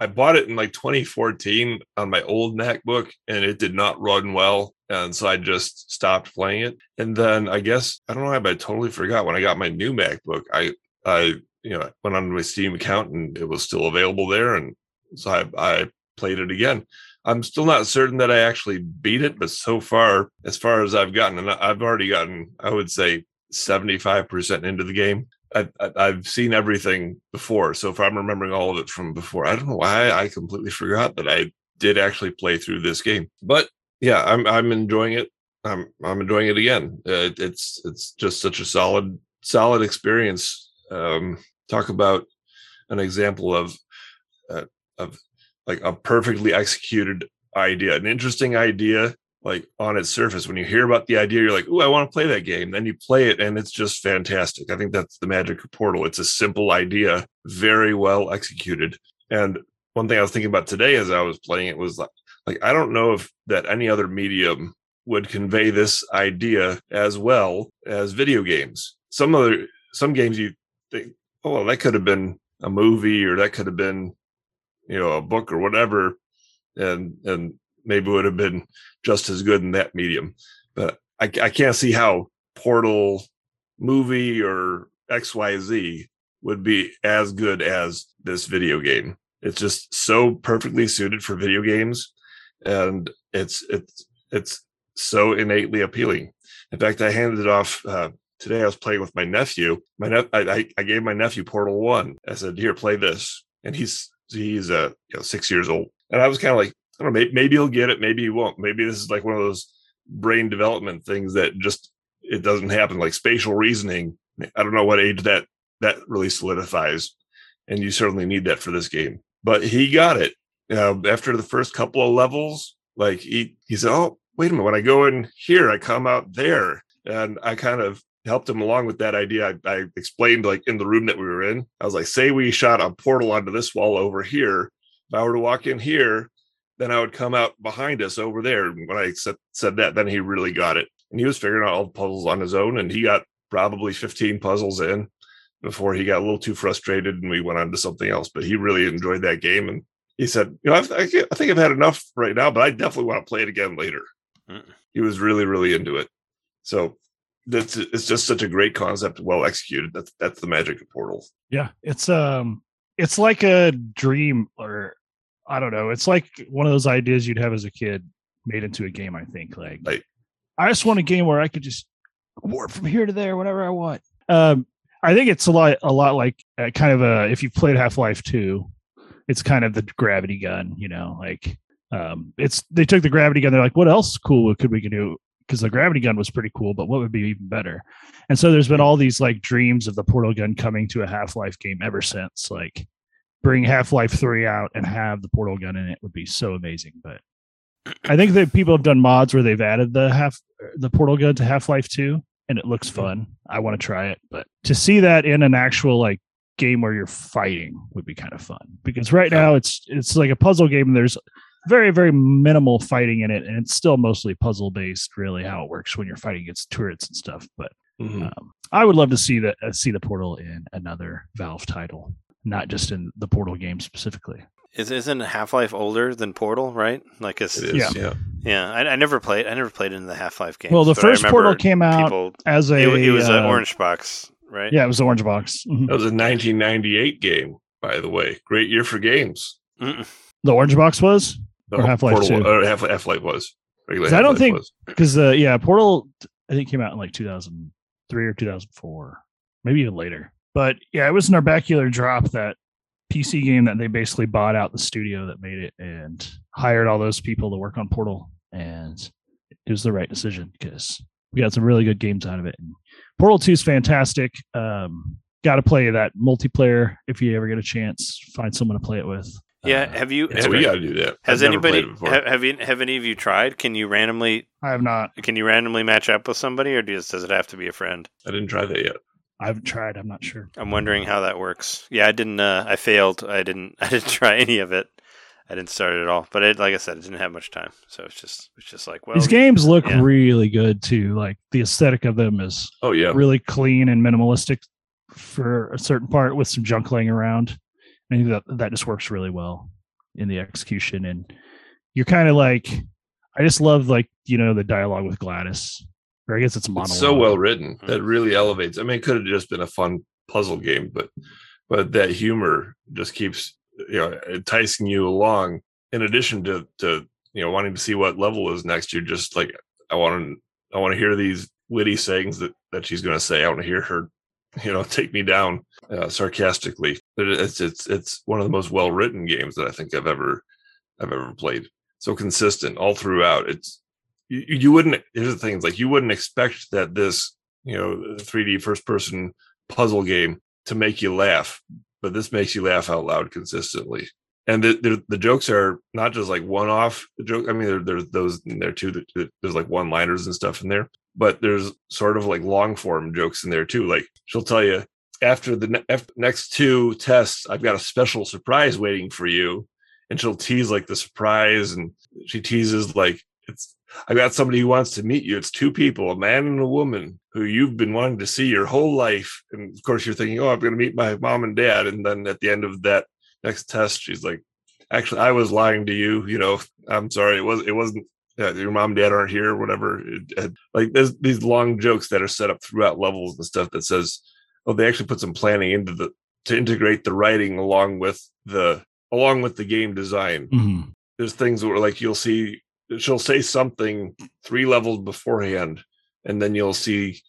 I bought it in like 2014 on my old MacBook and it did not run well. And so I just stopped playing it. And then I guess I don't know why, but I totally forgot when I got my new MacBook. I I you know went on my Steam account and it was still available there. And so I I played it again. I'm still not certain that I actually beat it, but so far, as far as I've gotten, and I've already gotten, I would say 75% into the game. I, I've seen everything before. So if I'm remembering all of it from before, I don't know why I completely forgot that I did actually play through this game. But yeah, I'm I'm enjoying it. I'm I'm enjoying it again. Uh, it's it's just such a solid solid experience. Um, talk about an example of uh, of like a perfectly executed idea, an interesting idea. Like on its surface, when you hear about the idea, you're like, "Ooh, I want to play that game." Then you play it, and it's just fantastic. I think that's the magic of Portal. It's a simple idea, very well executed. And one thing I was thinking about today as I was playing it was like, like I don't know if that any other medium would convey this idea as well as video games. Some other some games you think, oh, well, that could have been a movie or that could have been, you know, a book or whatever, and and maybe would have been just as good in that medium. But I, I can't see how Portal movie or XYZ would be as good as this video game. It's just so perfectly suited for video games and it's it's it's so innately appealing. In fact, I handed it off uh, today. I was playing with my nephew. My I, I I gave my nephew Portal One. I said, "Here, play this," and he's he's uh you know six years old. And I was kind of like, I don't know, maybe, maybe he'll get it, maybe he won't. Maybe this is like one of those brain development things that just it doesn't happen, like spatial reasoning. I don't know what age that that really solidifies, and you certainly need that for this game. But he got it uh, after the first couple of levels. Like he he said, "Oh, wait a minute! When I go in here, I come out there," and I kind of helped him along with that idea. I, I explained like in the room that we were in. I was like, "Say we shot a portal onto this wall over here. If I were to walk in here, then I would come out behind us over there." And when I said said that, then he really got it, and he was figuring out all the puzzles on his own, and he got probably 15 puzzles in before he got a little too frustrated and we went on to something else. But he really enjoyed that game. And he said, You know, I've, I, I think I've had enough right now, but I definitely want to play it again later. Mm. He was really, really into it. So that's it's just such a great concept, well executed. That's that's the magic of Portal. Yeah, it's um, it's like a dream, or I don't know. It's like one of those ideas you'd have as a kid made into a game. I think like Right. I just want a game where I could just warp from here to there whenever I want. Um, I think it's a lot, a lot like uh, kind of a if you've played Half Life Two, it's kind of the gravity gun. You know, like um, it's they took the gravity gun. They're like, what else cool could we do? Because the gravity gun was pretty cool, but what would be even better? And so there's been all these like dreams of the portal gun coming to a Half Life game ever since. Like bring Half Life Three out and have the portal gun in it would be so amazing. But I think that people have done mods where they've added the half the portal gun to Half Life Two, and it looks fun. I want to try it, but to see that in an actual like game where you're fighting would be kind of fun because right now it's it's like a puzzle game and there's very very minimal fighting in it and it's still mostly puzzle based really how it works when you're fighting against turrets and stuff but Mhm. um, i would love to see that uh, see the portal in another valve title not just in the portal game specifically Is isn't Half Life older than Portal? Right? Like it's It is, Yeah. yeah. yeah. I, I never played. I never played in the Half Life game. well the first portal came out People, as a it, it was an uh, orange box, right? yeah it was the orange box Mhm. That was a 1998 game, by the way. Great year for games. Mm-mm. the orange box was The Or Half-Life 2. Or Half Half-Life was. I don't Half-Life think- because uh yeah portal i think came out in like 2003 or 2004 maybe even later but yeah it was an Narbacular Drop that pc game that they basically bought out the studio that made it and hired all those people to work on portal and it was the right decision because we got some really good games out of it and portal 2 is fantastic um got to play that multiplayer if you ever get a chance find someone to play it with Yeah. Uh, Have you? it's we got to do that. Has I've anybody? played it before. Have, have you? Have any of you tried? Can you randomly? i have not Can you randomly match up with somebody, or does does it have to be a friend? I didn't try that yet. I haven't tried i'm not sure I'm wondering how that works. Yeah, I didn't. Uh, I failed. I didn't. I didn't try any of it. I didn't start it at all. But it, like I said, it didn't have much time, so it's just it's just like well, These games look yeah. really good too. Like the aesthetic of them is Oh, yeah. really clean and minimalistic for a certain part with some junk laying around. I think that that just works really well in the execution. And you're kind of like, I just love like you know the dialogue with GLaDOS, or I guess it's a monologue. It's so well written Mm-hmm. that really elevates. I mean, it could have just been a fun puzzle game, but but that humor just keeps you know enticing you along. In addition to to you know wanting to see what level is next, you're just like I want to I want to hear these witty sayings that that she's going to say. I want to hear her you know take me down uh, sarcastically. It's it's it's one of the most well written games that I think I've ever I've ever played. So consistent all throughout. It's you, you wouldn't here's the thing like you wouldn't expect that this you know 3d first person puzzle game to make you laugh but this makes you laugh out loud consistently. And the the, the jokes are not just like one off joke i mean there, there's those in there too there's like one liners and stuff in there but there's sort of like long form jokes in there too like she'll tell you after the ne- next two tests i've got a special surprise waiting for you and she'll tease like the surprise and she teases like it's I got somebody who wants to meet you. It's two people, a man and a woman, who you've been wanting to see your whole life. And of course, you're thinking, oh, I'm going to meet my mom and dad. And then at the end of that next test, she's like, actually, I was lying to you. You know, I'm sorry. It was, it wasn't, yeah, your mom and dad aren't here, whatever. It- it- like there's these long jokes that are set up throughout levels and stuff that says, oh, they actually put some planning into the, to integrate the writing along with the, along with the game design Mhm. there's things where like you'll see she'll say something three levels beforehand and then you'll see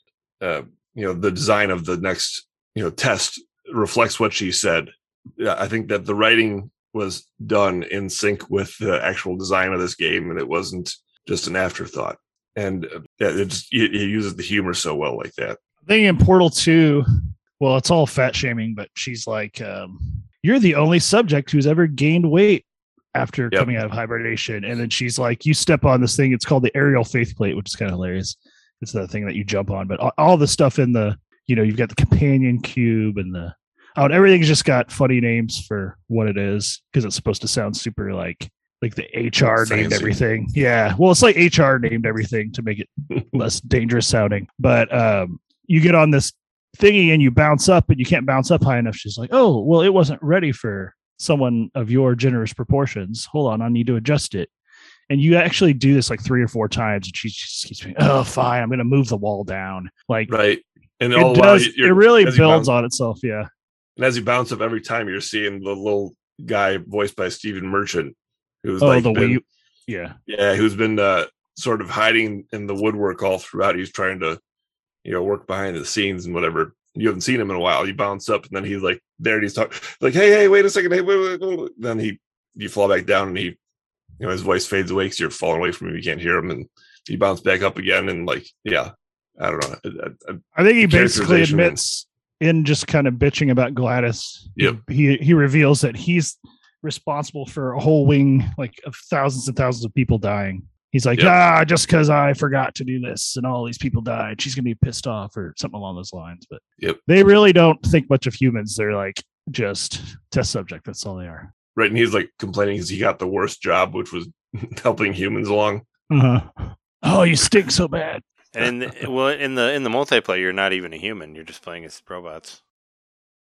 uh you know the design of the next you know test reflects what she said. Yeah i think that the writing was done in sync with the actual design of this game and it wasn't just an afterthought. And uh, it just it, it uses the humor so well like that. I think in Portal 2, well, it's all fat shaming, but she's like, um, You're the only subject who's ever gained weight after Yep. coming out of hibernation. And then she's like, You step on this thing. It's called the aerial faith plate, which is kind of hilarious. It's the thing that you jump on, but all, all the stuff in the, you know, you've got the companion cube and the, oh, and everything's just got funny names for what it is because it's supposed to sound super like, like the HR named everything. Yeah. Well, it's like HR named everything to make it less dangerous sounding. But um, you get on this thingy and you bounce up, and you can't bounce up high enough. She's like, "Oh, well, it wasn't ready for someone of your generous proportions. Hold on, I need to adjust it." And you actually do this like three or four times, and she just keeps being, "Oh, fine, I'm going to move the wall down." Like right and it all does. It really builds bounce- on itself. Yeah. And as you bounce up every time, you're seeing the little guy voiced by Stephen Merchant, who's Oh, like the been. Yeah. yeah, who's been uh, sort of hiding in the woodwork all throughout. He's trying to, you know, work behind the scenes and whatever. You haven't seen him in a while. You bounce up, and then he's like there, and he's talking like, "Hey, hey, wait a second, hey, wait, wait, wait. Then he you fall back down, and he, you know, his voice fades away because you're falling away from him. You can't hear him, and you bounce back up again, and like, yeah, I don't know. I, I, I think he basically admits in just kind of bitching about GLaDOS. Yep. He he reveals that he's responsible for a whole wing like of thousands and thousands of people dying. He's like, Yep. ah, just because I forgot to do this and all these people died, she's gonna be pissed off or something along those lines. But Yep. they really don't think much of humans. They're like just test subject. That's all they are. right, and he's like complaining because he got the worst job, which was helping humans along. Uh-huh. Oh, you stink so bad. And in the, well, in the in the multiplayer, you're not even a human. You're just playing as robots.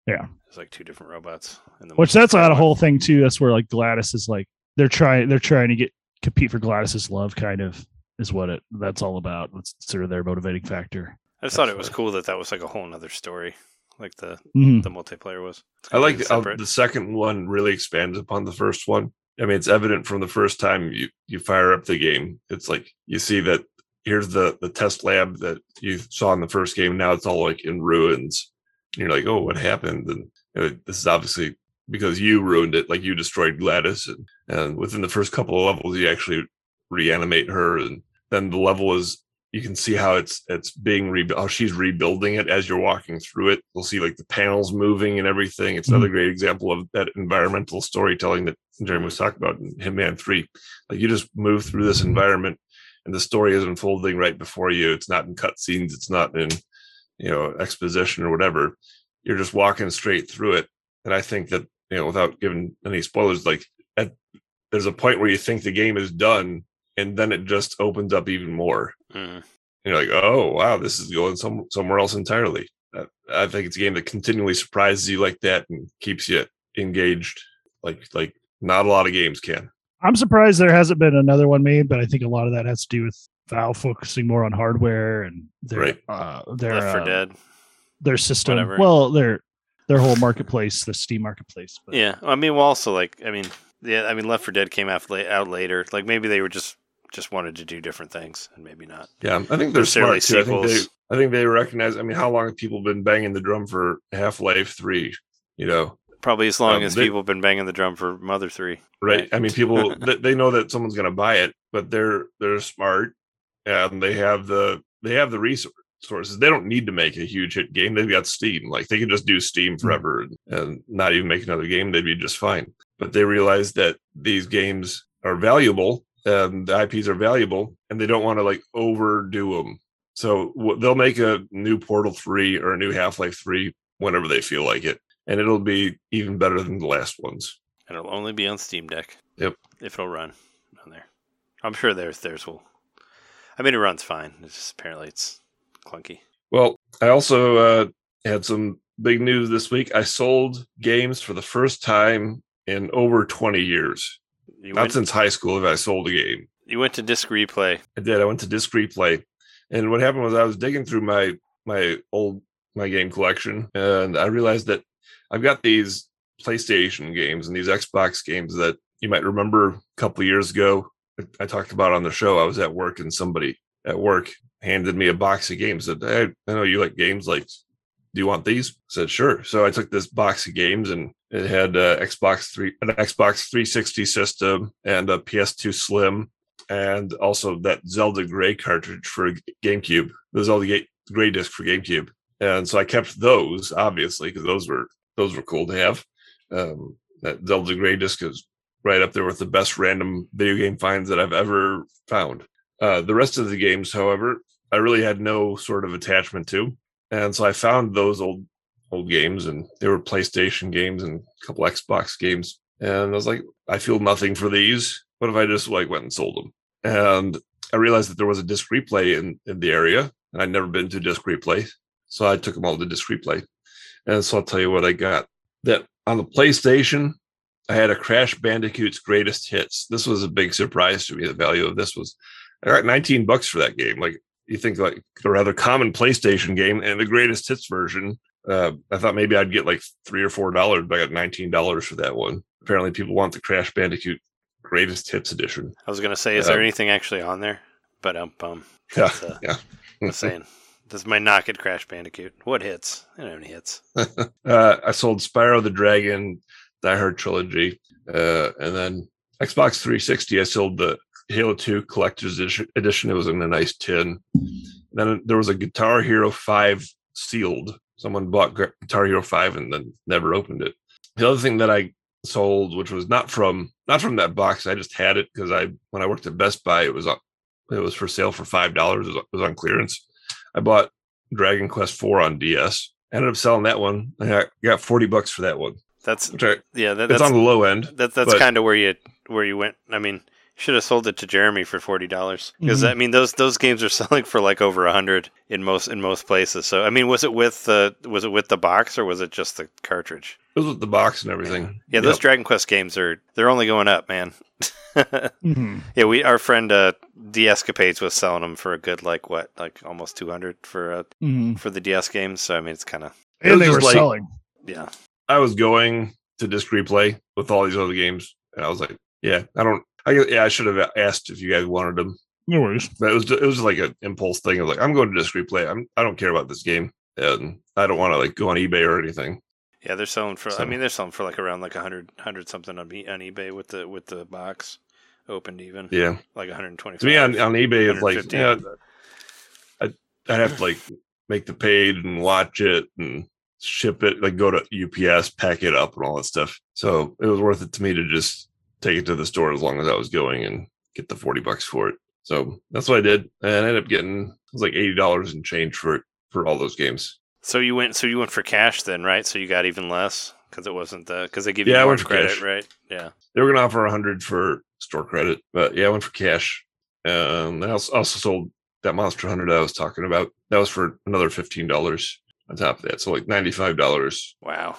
Yeah. It's like two different robots. In the Which that's not a whole thing too. That's where like GLaDOS is like they're trying they're trying to get compete for GLaDOS's love, kind of is what it that's all about. That's sort of their motivating factor. I just thought it was cool that that was like a whole nother story, like the Mhm. the multiplayer was. I like the, uh, the second one really expands upon the first one. I mean, it's evident from the first time you you fire up the game. It's like you see that here's the the test lab that you saw in the first game. Now it's all like in ruins. And you're like, oh, what happened? And you know, this is obviously because you ruined it. Like you destroyed GLaDOS, and and within the first couple of levels, you actually reanimate her, and then the level is you can see how it's it's being rebuilt how she's rebuilding it as you're walking through it. You'll see like the panels moving and everything. It's another mm-hmm. great example of that environmental storytelling that jeremy was talking about in hitman 3 like you just move through this environment and the story is unfolding right before you. It's not in cutscenes it's not in you know exposition or whatever. You're just walking straight through it and i think that you know without giving any spoilers like at, there's a point where you think the game is done and then it just opens up even more Mm. and you're like, oh wow, this is going some somewhere else entirely. Uh, I think it's a game that continually surprises you like that and keeps you engaged, like like not a lot of games can. I'm surprised there hasn't been another one made, but I think a lot of that has to do with Valve focusing more on hardware and their Right. uh, their Left for uh, Dead. their system. Whatever. Well, their their whole marketplace, the Steam marketplace. But Yeah, I mean, well, also like, I mean, yeah, I mean, Left 4 Dead came out la- out later. Like maybe they were just just wanted to do different things, and maybe not. Yeah, I think they're smart too. I think they. I think they recognize. I mean, how long have people been banging the drum for Half Life Three? You know, Probably as long Um, as they- people have been banging the drum for Mother Three. right? Right. I mean, people they, they know that someone's going to buy it, but they're they're smart and they have the they have the resources. They don't need to make a huge hit game. They've got Steam. Like they can just do Steam hmm. forever and, and not even make another game. They'd be just fine. But they realize that these games are valuable and the IPs are valuable, and they don't want to like overdo them. So w- they'll make a new Portal Three or a new Half Life Three whenever they feel like it, and it'll be even better than the last ones. And it'll only be on Steam Deck. Yep. If it'll run on there, I'm sure theirs theirs will. I mean, it runs fine. It's just apparently it's clunky. Well, I also uh, had some big news this week. I sold games for the first time in over 20 years. You Not went, since high school have I sold a game. you went to Disc Replay. I did. I went to Disc Replay, and what happened was I was digging through my my old my game collection, and I realized that I've got these PlayStation games and these Xbox games that you might remember a couple of years ago. I talked about on the show. I was at work, and somebody at work handed me a box of games. Said, "Hey, I know you like games. Like, do you want these?" I said, "Sure." So I took this box of games, and it had uh, Xbox three, an Xbox 360 system, and a PS2 Slim, and also that Zelda Gray cartridge for GameCube. The Zelda Gray disc for GameCube, and so I kept those obviously because those were those were cool to have. Um, that Zelda Gray disc is right up there with the best random video game finds that I've ever found. Uh, the rest of the games, however, I really had no sort of attachment to, and so I found those old old games, and they were PlayStation games and a couple Xbox games, and I was like, I feel nothing for these. What if I just like went and sold them? And I realized that there was a disc replay in, in the area, and I'd never been to disc replay. So I took them all to disc replay. And so I'll tell you what I got. That on the PlayStation, I had a Crash Bandicoot's greatest hits. This was a big surprise to me. The value of this was I got 19 bucks for that game. Like you think like a rather common PlayStation game and the greatest hits version. Uh, I thought maybe I'd get like three or four dollars, but I got nineteen dollars for that one. Apparently, people want the Crash Bandicoot Greatest Hits edition. I was gonna say, is Um, there anything actually on there? But um, um Yeah, uh, yeah. I'm saying This is my knock at Crash Bandicoot. What hits? I don't have any hits. uh, I sold Spyro the Dragon, Die Hard trilogy, uh, and then Xbox 360. I sold the Halo 2 Collector's Edition-. It was in a nice tin. Then there was a Guitar Hero 5 sealed. Someone bought Guitar Hero 5 and then never opened it. The other thing that I sold, which was not from not from that box, I just had it because I when I worked at Best Buy, it was up, it was for sale for five dollars. It was on clearance. I bought Dragon Quest 4 on DS. Ended up selling that one. I got, 40 bucks for that one. That's I, yeah. That, that's on the low end. that, that's kind of where you where you went. I mean, should have sold it to Jeremy for forty dollars because Mhm. I mean those those games are selling for like over a hundred in most in most places. So I mean, was it with the was it with the box or was it just the cartridge? It was with the box and everything. Yeah, those Dragon Quest games are they're only going up, man. Mhm. yeah, we our friend uh, D Escapades was selling them for a good like what like almost two hundred for uh, Mhm. for the DS games. So I mean, it's kind of And they were like- selling. yeah. I was going to disc replay with all these other games, and I was like, "Yeah, I don't. I yeah, I should have asked if you guys wanted them, No worries. but it was it was like an impulse thing. I was like, I'm going to disc replay. I'm I don't care about this game, and I don't want to like go on eBay or anything. Yeah, they're selling for. I mean, they're selling for like around like a hundred, hundred something on, on eBay with the with the box opened even Yeah, like 120. to me on, on eBay, it's like 150. yeah, I I'd have to like make the paid and watch it and ship it, like go to UPS, pack it up, and all that stuff. So it was worth it to me to just take it to the store as long as I was going and get the forty bucks for it. So that's what I did, and I ended up getting it was like eighty dollars and change for for all those games. So you went. So you went for cash then, right? So you got even less because it wasn't the because they give you Yeah, I went for credit, cash. right? Yeah. They were gonna offer a hundred for store credit, but yeah, I went for cash. Um, I also, also sold that Monster that I was talking about. That was for another fifteen dollars on top of that, so like ninety five dollars Wow.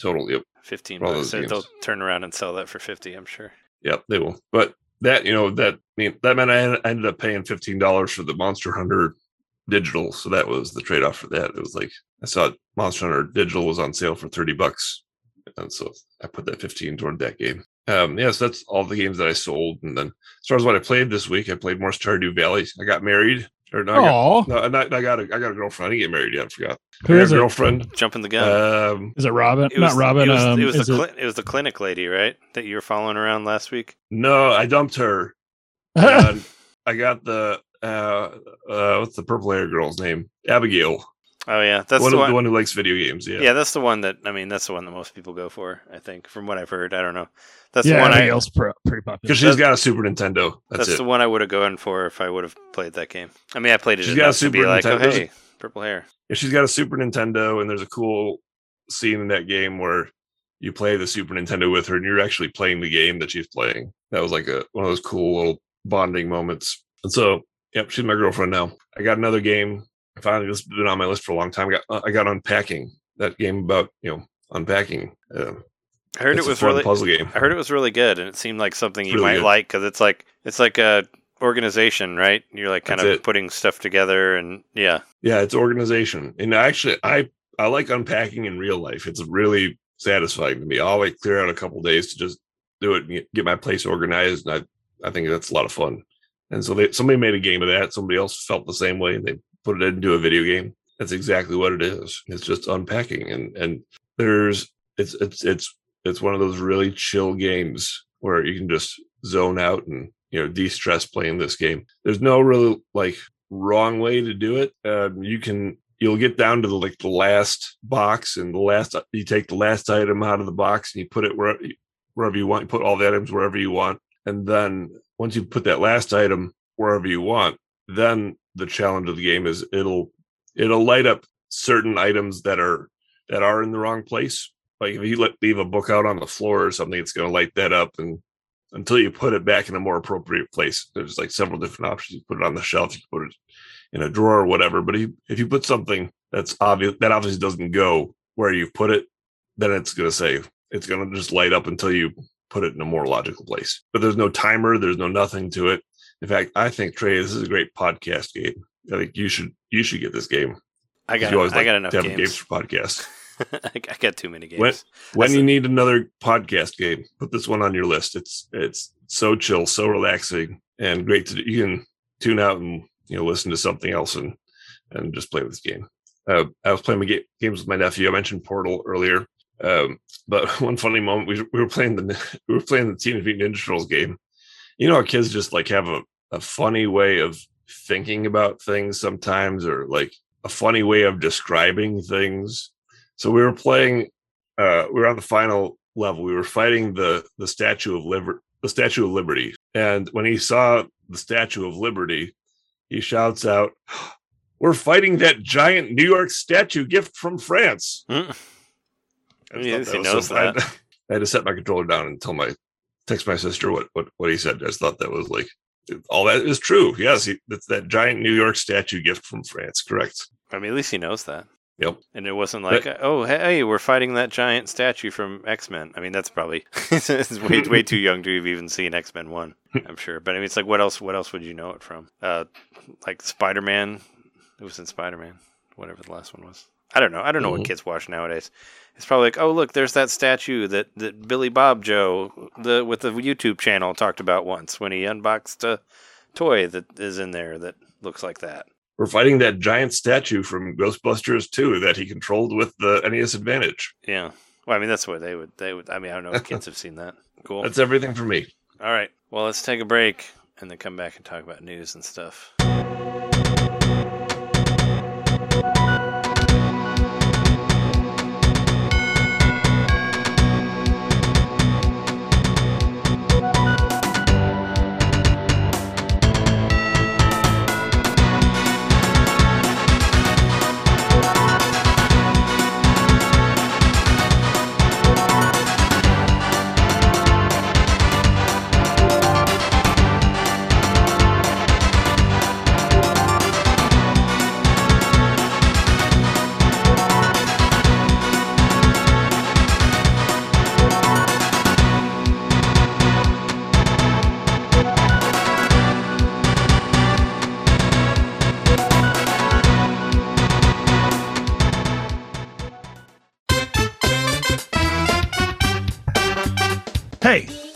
total. Yep, Fifteen All bucks. those So games. they'll turn around and sell that for fifty. I'm sure. yep, they will. But that you know that I mean that meant I ended up paying fifteen dollars for the Monster Hunter digital, so that was the trade off for that. It was like I saw Monster Hunter digital was on sale for thirty bucks, and so I put that fifteen toward that game. Um, yes, that's all the games that I sold, and then as far as what I played this week, I played more Stardew Valley. I got married, or no, I got, Oh, no, I I got a, I got a girlfriend. I didn't get married yet. I forgot. who I got is a it? girlfriend. Jumping the gun. Um, Is it Robin? It was- Not Robin. It was, um, it, was the cli- it was the clinic lady, right? That you were following around last week. no, I dumped her. I got the uh, uh, what's the purple hair girl's name? Abigail. Oh yeah, that's one the of one. the one who likes video games. Yeah. yeah. that's the one that I mean. That's the one that most people go for. I think, from what I've heard. I don't know. That's yeah, the one I. Abigail's pr- pretty popular. Because she's got a Super Nintendo. That's, That's, it. the one I would have gone for if I would have played that game. I mean, I played it She's got a enough to be Super like, oh hey, purple hair. Yeah, she's got a Super Nintendo, and there's a cool scene in that game where you play the Super Nintendo with her, and you're actually playing the game that she's playing. That was like a one of those cool little bonding moments. And so, yep, she's my girlfriend now. I got another game. I finally this has been on my list for a long time. I got uh, I got unpacking that game about you know unpacking. Uh, I heard it was really. puzzle game. I heard it was really good, and it seemed like something you really might good. like because it's like it's like a organization, right? You're like kind That's of it. putting stuff together, and yeah, Yeah, it's organization. And actually I I like unpacking in real life. It's really satisfying to me. I'll like clear out a couple days to just do it and get- get my place organized. And I, I think that's a lot of fun. And so they, somebody made a game of that. Somebody else felt the same way and they put it into a video game. That's exactly what it is. It's just unpacking. And and there's it's it's it's it's one of those really chill games where you can just zone out and you know de-stress playing this game. There's no real like wrong way to do it. Um, you can you'll get down to the like the last box and the last you take the last item out of the box and you put it where, wherever you want. You put all the items wherever you want, and then once you put that last item wherever you want, then the challenge of the game is it'll it'll light up certain items that are that are in the wrong place. Like if you let leave a book out on the floor or something, it's going to light that up and until you put it back in a more appropriate place. There's like several different options. You put it on the shelf, you put it in a drawer or whatever. But if, if you put something that's obvious that obviously doesn't go where you put it, then it's gonna say it's gonna just light up until you put it in a more logical place. But there's no timer, there's no nothing to it. In fact, I think Trey, this is a great podcast game. I think you should you should get this game. I got you always I like got enough games. games for podcasts. I got too many games. When- When you a- need another podcast game, put this one on your list. It's it's so chill, so relaxing, and great to do. You can tune out and you know listen to something else and and just play this game. Uh, I was playing games with my nephew. I mentioned Portal earlier, um, but one funny moment we, we were playing the we were playing the Teenage Mutant Ninja Turtles game. You know, how kids just like have a, a funny way of thinking about things sometimes, or like a funny way of describing things. So we were playing. Uh, we were on the final level. We were fighting the the Statue of Liberty, the Statue of Liberty, and when he saw the Statue of Liberty, he shouts out, "We're fighting that giant New York statue gift from France." Hmm. I thought he knows had, that. I had to set my controller down and tell my text my sister what what, what he said. I just thought that was like all that is true. Yes, he, that's that giant New York statue gift from France. Correct. I mean, at least he knows that. Yep. And it wasn't like, oh, hey, we're fighting that giant statue from X Men. I mean, that's probably it's way way too young to have even seen X Men One. I'm sure, but I mean, it's like, what else? What else would you know it from? Uh, like Spider Man. It was in Spider Man, whatever the last one was. I don't know. I don't know Mhm. what kids watch nowadays. It's probably like, oh, look, there's that statue that, that Billy Bob Joe the with the YouTube channel talked about once when he unboxed a toy that is in there that looks like that. We're fighting that giant statue from Ghostbusters 2 that he controlled with the NES Advantage. Yeah. Well, I mean, that's what they would. They would. I mean, I don't know if kids have seen that. Cool. That's everything for me. All right. Well, let's take a break and then come back and talk about news and stuff.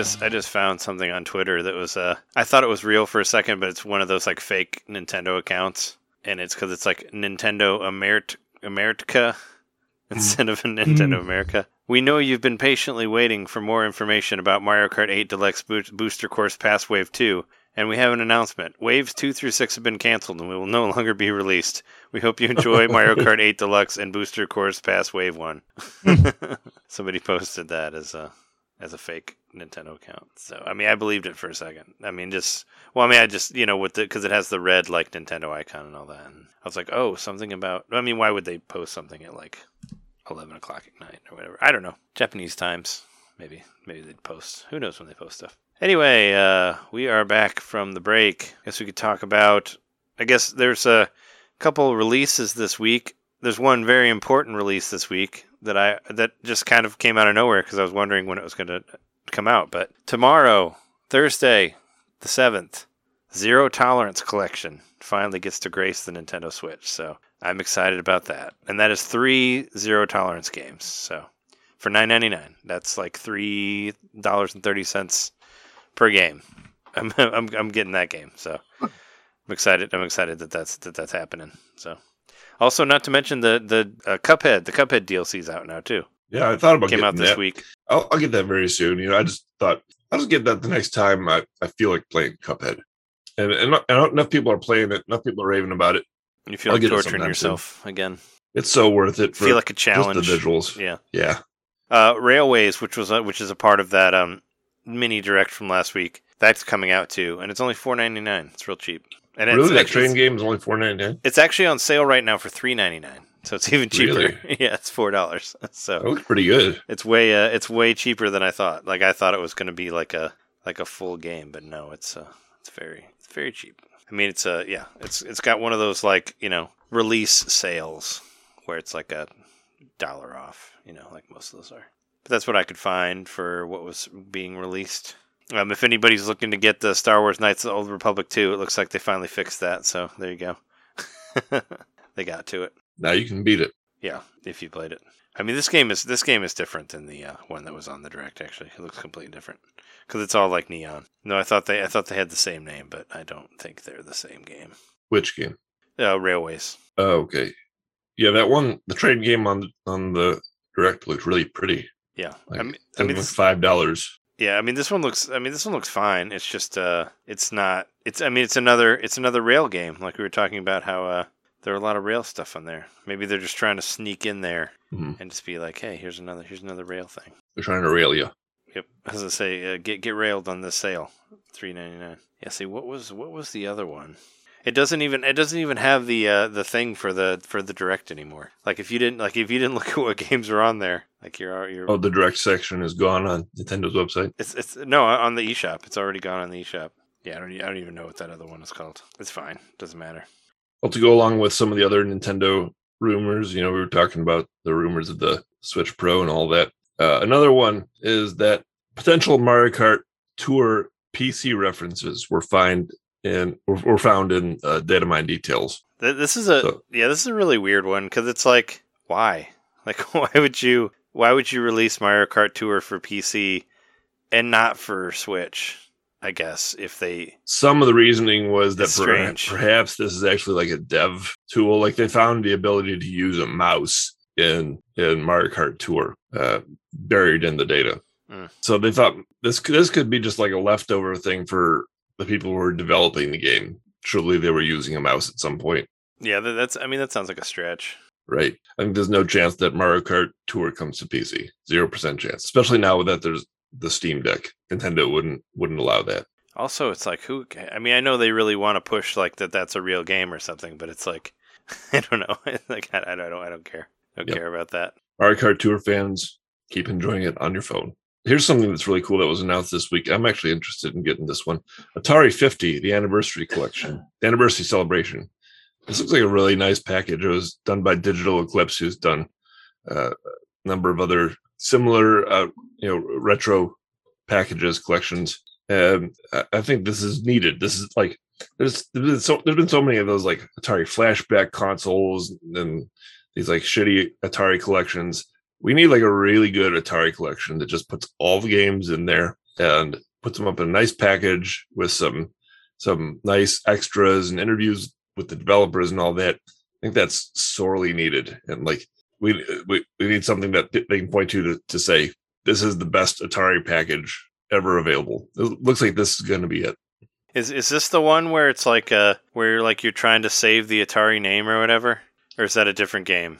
Just, I just found something on Twitter that was, uh, I thought it was real for a second, but it's one of those like fake Nintendo accounts, and it's because it's like Nintendo Amert America instead of Nintendo Mm. America. We know you've been patiently waiting for more information about Mario Kart 8 Deluxe Bo- Booster Course Pass Wave 2, and we have an announcement. Waves 2 through 6 have been canceled and will no longer be released. We hope you enjoy Mario Kart 8 Deluxe and Booster Course Pass Wave 1. Somebody posted that as a as a fake Nintendo account. So I mean, I believed it for a second. I mean, just well, I mean, I just you know with the because it has the red like Nintendo icon and all that, and I was like, oh, something about. I mean, why would they post something at like eleven o'clock at night or whatever? I don't know. Japanese times, maybe maybe they'd post. Who knows when they post stuff? Anyway, uh, we are back from the break. I guess we could talk about. I guess there's a couple releases this week. There's one very important release this week that I that just kind of came out of nowhere because I was wondering when it was going to come out. But tomorrow, Thursday, the seventh, Zero Tolerance Collection finally gets to grace the Nintendo Switch. So I'm excited about that, and that is three Zero Tolerance games. So for nine ninety nine, that's like three dollars and thirty cents per game. I'm, I'm I'm getting that game. So I'm excited. I'm excited that that's that that's happening. So. Also, not to mention the the uh, Cuphead, the Cuphead DLC's out now too. Yeah, I thought about Came out this that. week. I'll, I'll get that very soon. You know, I just thought I'll just get that the next time I, I feel like playing Cuphead. And, and and enough people are playing it. Enough people are raving about it. You feel I'll like torturing sometime soon. yourself again. It's so worth it. For feel like a challenge. the visuals. Yeah. Yeah. Uh, Railways, which was uh, which is a part of that um mini direct from last week, that's coming out too, and it's only four ninety nine. It's real cheap. And it's, really, that actually- train game is only four ninety nine. It's actually on sale right now for three ninety nine, so it's even cheaper. Really? yeah, it's four dollars. So That looks pretty good. it's way uh, it's way cheaper than I thought. Like I thought it was going to be like a like a full game, but no, it's uh, it's very it's very cheap. I mean, it's uh yeah, it's it's got one of those like you know release sales where it's like a dollar off, you know, like most of those are. But that's what I could find for what was being released. Um, if anybody's looking to get the Star Wars Knights of the Old Republic 2, it looks like they finally fixed that. So there you go. they got to it. Now you can beat it. Yeah, if you played it. I mean, this game is this game is different than the uh, one that was on the direct. Actually, it looks completely different because it's all like neon. No, I thought they I thought they had the same name, but I don't think they're the same game. Which game? Uh, Railways. Oh, okay. Yeah, that one, the trade game on on the direct looked really pretty. Yeah, Like, I mean, I mean, five dollars. Yeah, I mean, this one looks. I mean, this one looks fine. It's just, uh, it's not. It's. I mean, it's another. It's another rail game. Like we were talking about how uh, there are a lot of rail stuff on there. Maybe they're just trying to sneak in there Mhm. and just be like, hey, here's another. Here's another rail thing. They're trying to rail you. Yep. As I say, uh, get get railed on this sale, three ninety nine. Yeah. See, what was what was the other one? It doesn't even it doesn't even have the uh, the thing for the for the direct anymore. Like if you didn't like if you didn't look at what games are on there, like you're you're Oh, the direct section is gone on Nintendo's website. it's it's no on the eShop. It's already gone on the eShop. Yeah, I don't I don't even know what that other one is called. It's fine. Doesn't matter. Well, to go along with some of the other Nintendo rumors, you know, we were talking about the rumors of the Switch Pro and all that. Uh, another one is that potential Mario Kart Tour PC references were find in were, were found in uh, data mine details. This is a So- yeah. This is a really weird one because it's like why like why would you why would you release Mario Kart Tour for PC and not for Switch? I guess if they Some of the reasoning was that It's perhaps this is actually like a dev tool. Like they found the ability to use a mouse in in Mario Kart Tour uh, buried in the data. Mm. So they thought this this could be just like a leftover thing for the people who were developing the game. Surely they were using a mouse at some point, yeah that's I mean that sounds like a stretch. right? I think there's no chance that Mario Kart Tour comes to PC. Zero percent chance, especially now that there's the Steam Deck. Nintendo wouldn't wouldn't allow that. Also, it's like who? I mean, I know they really want to push like that. That's a real game or something, but it's like I don't know. like I, I don't. I don't care. I don't Yep. care about that. Mario Kart Tour fans, keep enjoying it on your phone. Here's something that's really cool that was announced this week. I'm actually interested in getting this one. Atari 50, the anniversary collection, the anniversary celebration. This looks like a really nice package. It was done by Digital Eclipse, who's done uh, a number of other similar, uh, you know, retro packages, collections. Um, I- think this is needed. This is like there's there's been so there's been so many of those like Atari flashback consoles and these like shitty Atari collections. We need like a really good Atari collection that just puts all the games in there and puts them up in a nice package with some some nice extras and interviews with the developers and all that. I think that's sorely needed. And like we we, we need something that they can point to, to to say this is the best Atari package ever available. It looks like this is going to be it. Is is this the one where it's like uh where you're like you're trying to save the Atari name or whatever, or is that a different game?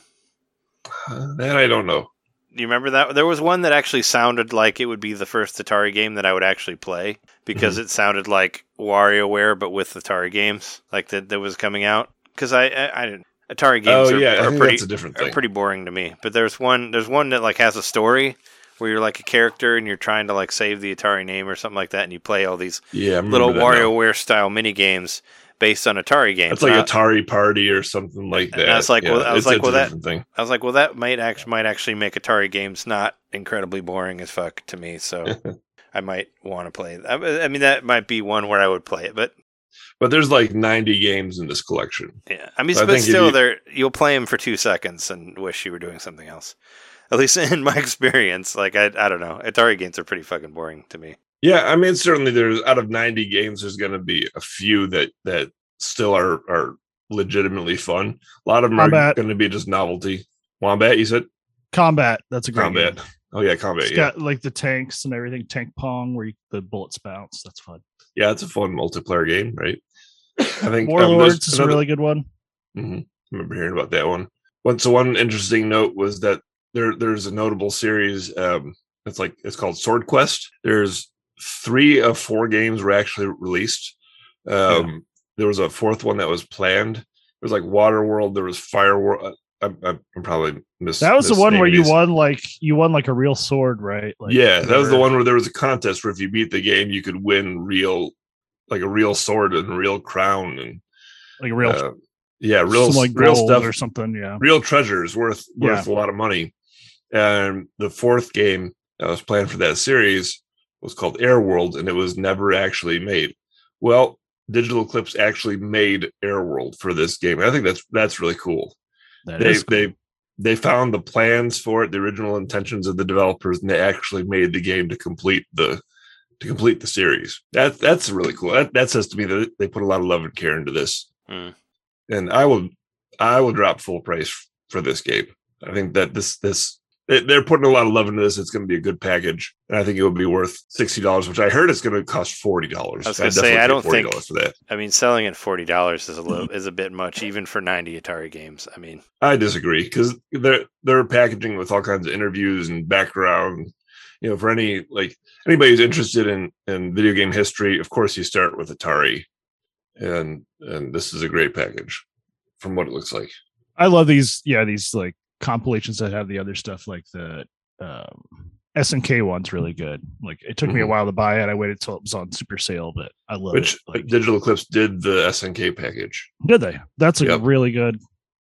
That I don't know. Do you remember that? There was one that actually sounded like it would be the first Atari game that I would actually play because Mm-hmm. it sounded like WarioWare, but with Atari games, like that that was coming out. Because I, I, I didn't. Atari games Oh are, yeah, are pretty different are pretty boring to me. But there's one there's one that like has a story where you're like a character and you're trying to like save the Atari name or something like that, and you play all these yeah, little. WarioWare style mini games based on Atari games. It's like I- Atari Party or something like that. I was like, Yeah, well, I was like, well, that- thing. I was like, well, that might actually might actually make Atari games not incredibly boring as fuck to me. So I might want to play. I, I mean, that might be one where I would play it, but But there's like 90 games in this collection. yeah, I mean, I but if still, you- there you'll play them for two seconds and wish you were doing something else. At least in my experience, like I, I don't know, Atari games are pretty fucking boring to me. Yeah, I mean, certainly there's out of 90 games, there's going to be a few that that still are are legitimately fun. A lot of them are going to be just novelty. Wombat, you said Combat. That's a great combat. game. Oh yeah, combat. It's Yeah, got like the tanks and everything, tank pong, where you, the bullets bounce. That's fun. yeah, it's a fun multiplayer game, right? I think um, Warlords there's is a really good one. Mhm. I remember hearing about that one. One so one interesting note was that there there's a notable series. Um, it's like it's called Sword Quest. There's three of four games were actually released. Um, There was a fourth one that was planned. It was like Water World. There was Fire World. I'm, I'm I'm probably miss. That was the one where you these. won like you won like a real sword, right? Like, yeah, that was the one where there was a contest where if you beat the game, you could win real, like a real sword and a real crown and like a real uh, yeah, real some, like real stuff or something. Yeah. real treasures worth Yeah. worth a lot of money. And the fourth game that was planned for that series was called Air World, and it was never actually made. Well, Digital Eclipse actually made Air World for this game. I think that's that's really cool. That they cool. they they found the plans for it, the original intentions of the developers, and they actually made the game to complete the to complete the series. That that's really cool. That that says to me that they put a lot of love and care into this. Hmm. And I will I will drop full price for this game. I think that this this they're putting a lot of love into this. It's going to be a good package, and I think it will be worth sixty dollars, which I heard it's going to cost forty dollars. I was gonna say, I don't think- for that. I mean, selling at forty dollars is a little is a bit much, even for ninety Atari games. I mean, I disagree because they're they're packaging with all kinds of interviews and background. You know, for any like anybody who's interested in in video game history, of course you start with Atari, and and this is a great package from what it looks like. I love these. Yeah, these like compilations that have the other stuff like the um, SNK one's really good. Like it took me a Mhm. while to buy it. I waited till it was on super sale, but I love Which it. Like, Digital Eclipse did the SNK package. did they? That's a Yep. really good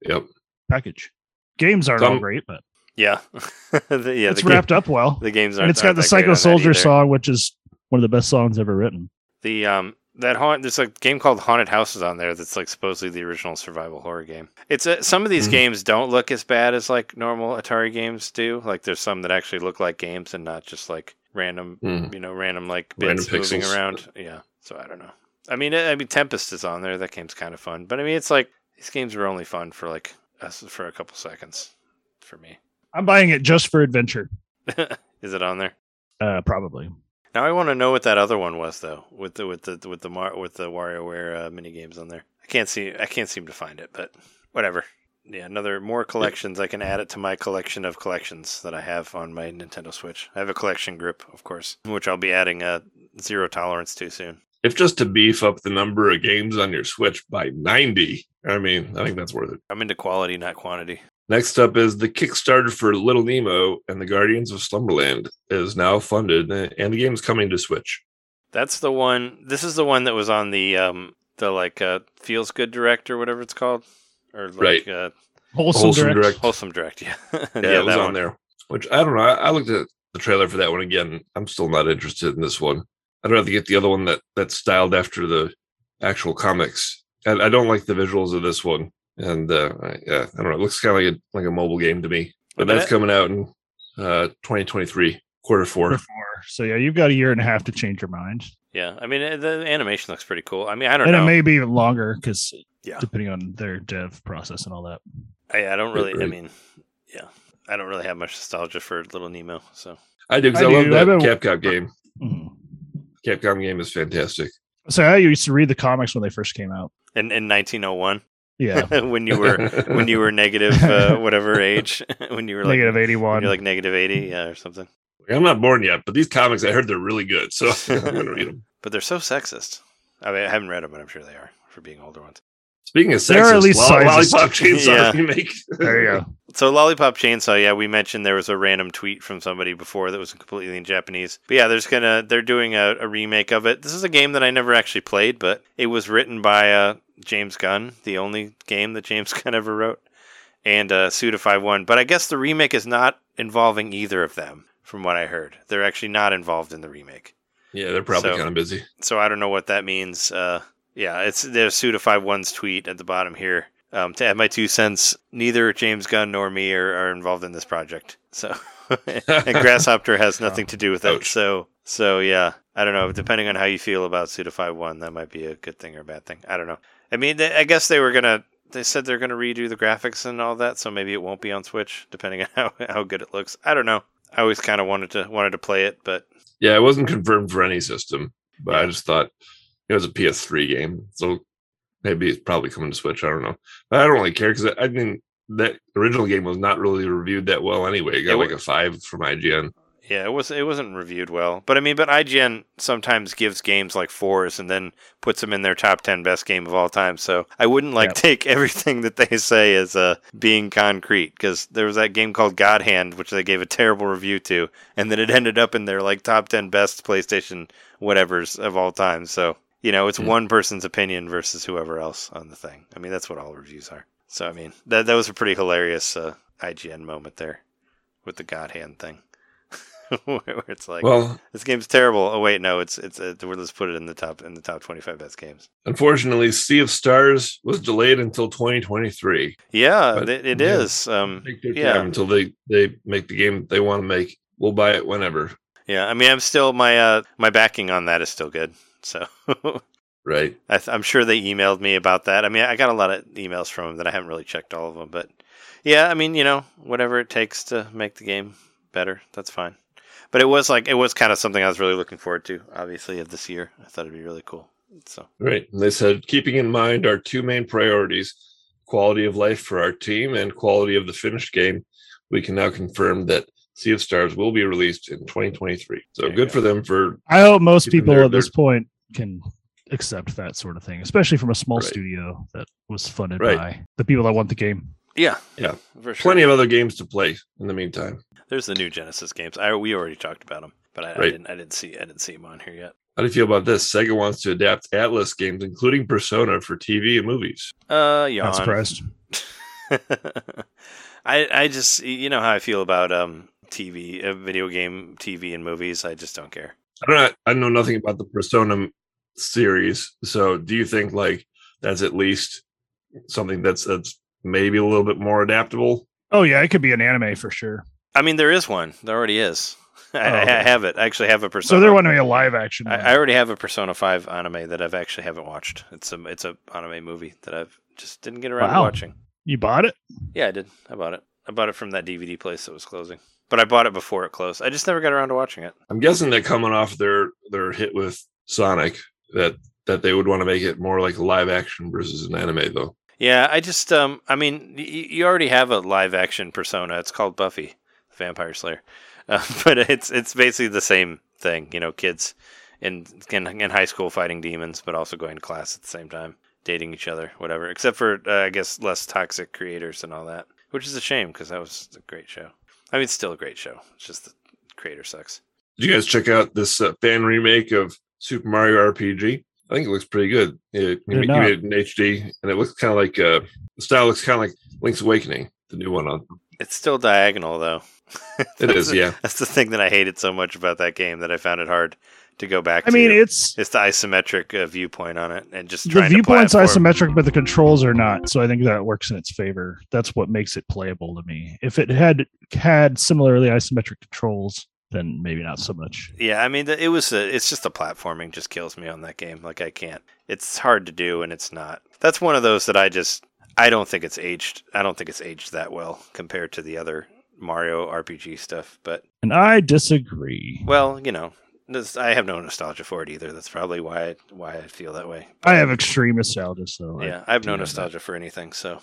Yep. package. Games aren't all great, but yeah, the, yeah, it's the, game- wrapped up well. the games aren't. And it's got aren't the Psycho Soldier song, which is one of the best songs ever written. The um that haunt there's a game called Haunted Houses on there that's like supposedly the original survival horror game. It's a, some of these Mhm. games don't look as bad as like normal Atari games do. Like there's some that actually look like games and not just like random, Mhm. you know, random like Random bits moving pixels. around. Yeah. So I don't know. I mean, I mean Tempest is on there. That game's kind of fun, but I mean it's like these games are only fun for like us for a couple seconds for me. I'm buying it just for adventure. is it on there? Uh, probably. Now I want to know what that other one was though, with the with the with the Mar- with the WarioWare uh, mini games on there. I can't see I can't seem to find it, but whatever. Yeah, another more collections. I can add it to my collection of collections that I have on my Nintendo Switch. I have a collection group, of course, which I'll be adding a zero tolerance to soon. If just to beef up the number of games on your Switch by 90, I mean, I think that's worth it. I'm into quality, not quantity. Next up is the Kickstarter for Little Nemo and the Guardians of Slumberland is now funded, and the game's coming to Switch. That's the one. This is the one that was on the um the like uh feels good direct or whatever it's called, or like Right. uh, Wholesome, Wholesome direct. Direct. wholesome direct. Yeah, Yeah, it was that on one. there. Which I don't know. I, I looked at the trailer for that one again. I'm still not interested in this one. I'd rather get the other one that that's styled after the actual comics. And I don't like the visuals of this one. And uh, yeah, I don't know. It looks kind of like a like a mobile game to me. But that's it. coming out in uh, 2023, quarter four. Before. So yeah, you've got a year and a half to change your mind, Yeah, I mean the animation looks pretty cool. I mean, I don't and know. it may be even longer because Yeah. depending on their dev process and all that. I, I don't really. I mean, yeah, I don't really have much nostalgia for Little Nemo. So I do because I I, love that been- Capcom game. Mhm. Capcom game is fantastic. So I used to read the comics when they first came out. in in 1901, Yeah, when you were when you were negative uh, whatever age when you were like 81. you're like negative 80 yeah or something I'm not born yet, but these comics I heard they're really good, so I'm gonna read them. but they're so sexist i mean i haven't read them but i'm sure they are for being older ones Speaking of They're sexist, at least Lo- Lollipop Chainsaw Yeah. remake. there you go. so lollipop chainsaw yeah we mentioned there was a random tweet from somebody before that was completely in japanese but yeah there's gonna they're doing a, a remake of it this is a game that i never actually played but it was written by uh, james gunn the only game that james gunn ever wrote and uh, suda 51 but i guess the remake is not involving either of them from what i heard they're actually not involved in the remake Yeah, they're probably So- kind of busy. so I don't know what that means. Uh, yeah, it's there's Suda one's tweet at the bottom here. Um, to add my two cents, neither James Gunn nor me are, are involved in this project. So, and Grasshopper has nothing to do with it. Ouch. So, so yeah, I don't know. Depending on how you feel about Suda one, that might be a good thing or a bad thing. I don't know. I mean, they, I guess they were gonna. They said they're gonna redo the graphics and all that, so maybe it won't be on Switch, depending on how, how good it looks. I don't know. I always kind of wanted to wanted to play it, but Yeah, it wasn't confirmed for any system, but I just thought it was a PS3 game, so maybe it's probably coming to Switch. I don't know, but I don't really care because I, I mean that original game was not really reviewed that well anyway. It got It like a five from IGN. Yeah, it was it wasn't reviewed well. But I mean, but IGN sometimes gives games like fours and then puts them in their top ten best game of all time. So I wouldn't like Yep. take everything that they say as uh, being concrete because there was that game called God Hand which they gave a terrible review to, and then it ended up in their like top ten best PlayStation whatever's of all time. So you know, it's Hmm. one person's opinion versus whoever else on the thing. I mean, that's what all reviews are. So I mean, that that was a pretty hilarious uh, IGN moment there with the God Hand thing. where it's like Well, this game's terrible. Oh wait, no, it's it's uh, let's put it in the top in the top twenty five best games. unfortunately, Sea of Stars was delayed until 2023. Yeah, But, it, it yeah, is. Um, yeah, until they they make the game they want to make. We'll buy it whenever. yeah. I mean, I'm still my uh my backing on that is still good. So Right. I th- I'm sure they emailed me about that. I mean, I got a lot of emails from them that I haven't really checked all of them, but yeah, I mean, you know, whatever it takes to make the game better, that's fine. But it was like it was kind of something I was really looking forward to. Obviously, of this year, I thought it'd be really cool. So Right. And they said, keeping in mind our two main priorities quality of life for our team and quality of the finished game, we can now confirm that Sea of Stars will be released in 2023. So There good go. for them for I hope most people their- at this point can accept that sort of thing, especially from a small Right. studio that was funded Right. by the people that want the game. Yeah, Yeah. for sure. plenty of other games to play in the meantime. There's the new Genesis games. I we already talked about them, but I, I didn't I didn't see I didn't see them on here yet. How do you feel about this? Sega wants to adapt Atlus games, including Persona, for TV and movies. Uh, yawn. Not surprised. I I just you know how I feel about um TV, uh, video game, TV and movies. I just don't care. I don't know, I know nothing about the Persona series. So do you think like that's at least something that's that's maybe a little bit more adaptable? Oh yeah, it could be an anime for sure. I mean, there is one. There already is. I, Oh, I have it. I actually have a Persona. So they're wanting a live action. I. I already have a Persona Five anime that I've actually haven't watched. It's a it's a anime movie that I've just didn't get around to watching. you bought it? Yeah, I did. I bought it. I bought it from that DVD place that was closing. But I bought it before it closed. I just never got around to watching it. I'm guessing that coming off their their hit with Sonic, that that they would want to make it more like a live action versus an anime, though. Yeah, I just um I mean y- you already have a live action persona. It's called Buffy, the Vampire Slayer. Uh, but it's it's basically the same thing, you know, kids in, in in high school fighting demons but also going to class at the same time, dating each other, whatever. Except for uh, I guess less toxic creators and all that, which is a shame because that was a great show. I mean, it's still a great show. It's just the creator sucks. Did you guys check out this uh, fan remake of Super Mario RPG? I think it looks pretty good. It, you, Did you not. made it in HD, and it looks kind of like uh, the style looks kind of like Link's Awakening, the new one on. It's still diagonal though. It is, yeah. That's the thing that I hated so much about that game that I found it hard to go back I to. mean, it's It's the isometric uh, viewpoint on it, and just the trying viewpoint's to isometric, but the controls are not. So I think that works in its favor. That's what makes it playable to me. If it had had similarly isometric controls, then maybe not so much. Yeah, I mean, it was. A, it's just the platforming just kills me on that game. Like I can't. It's hard to do, and it's not. That's one of those that I just. I don't think it's aged. I don't think it's aged that well compared to the other Mario RPG stuff. But And I disagree. well, you know, this- I have no nostalgia for it either. That's probably why I, why I feel that way. I have extreme nostalgia, so yeah, I have no have that. nostalgia for anything, so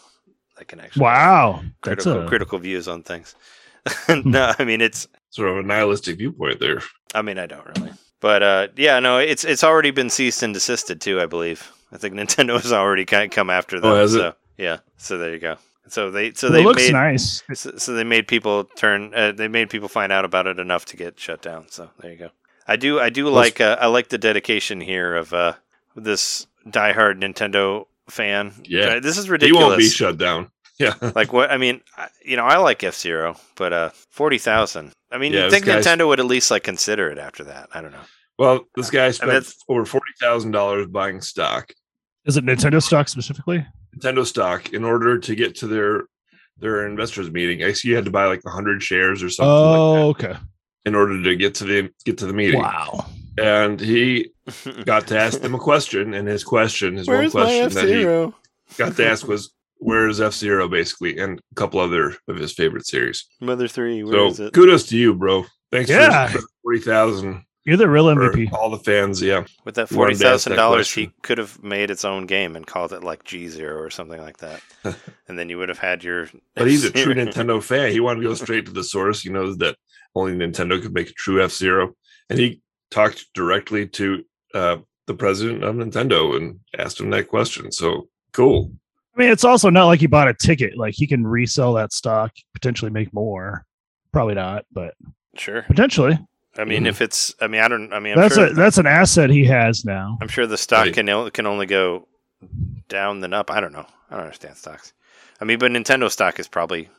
I can actually Wow, that's critical a critical views on things. Hmm. no, I mean it's Sort of a nihilistic viewpoint there. I mean I don't really. But uh yeah, no, it's it's already been ceased and desisted too, I believe. I think Nintendo has already kind of come after them. Oh, has it? so yeah, so there you go. So they so it they looks made nice. so, so they made people turn uh, they made people find out about it enough to get shut down. So there you go. I do I do like uh, I like the dedication here of uh this diehard Nintendo fan. Yeah. This is ridiculous. He ridiculous. won't be shut down. Yeah. Like what? I mean, you know, I like F Zero, but uh, forty thousand. I mean, Yeah, you'd this think guy's- Nintendo would at least like consider it after that. I don't know. Well, this guy spent that's- over forty thousand dollars buying stock, Is it Nintendo stock specifically? Nintendo stock, in order to get to their their investors meeting. I see you had to buy like hundred shares or something like Oh, okay. in order to get to the get to the meeting. Wow. And he got to ask them a question, and his question, his one question that he got to ask was, "Where's F Zero Basically, and a couple other of his favorite series. Mother Three. Where is so it? kudos to you, bro. Thanks Yeah. for forty thousand You're the real for MVP. all the fans. Yeah, With that You forty wanted to ask thousand that dollars, he could have made its own game and called it like G Zero or something like that, and then you would have had your. but he's a true Nintendo fan. He wanted to go straight to the source. He knows that only Nintendo could make a true F Zero, and he talked directly to uh, the president of Nintendo and asked him that question. So cool. I mean, it's also not like he bought a ticket. Like he can resell that stock, potentially make more. Probably not, but Sure. potentially. I mean, Mhm. if it's, I mean, I don't. I mean, I'm that's sure. a that's an asset he has now. I'm sure the stock Right. can o- can only go down than up. I don't know. I don't understand stocks. I mean, but Nintendo stock is probably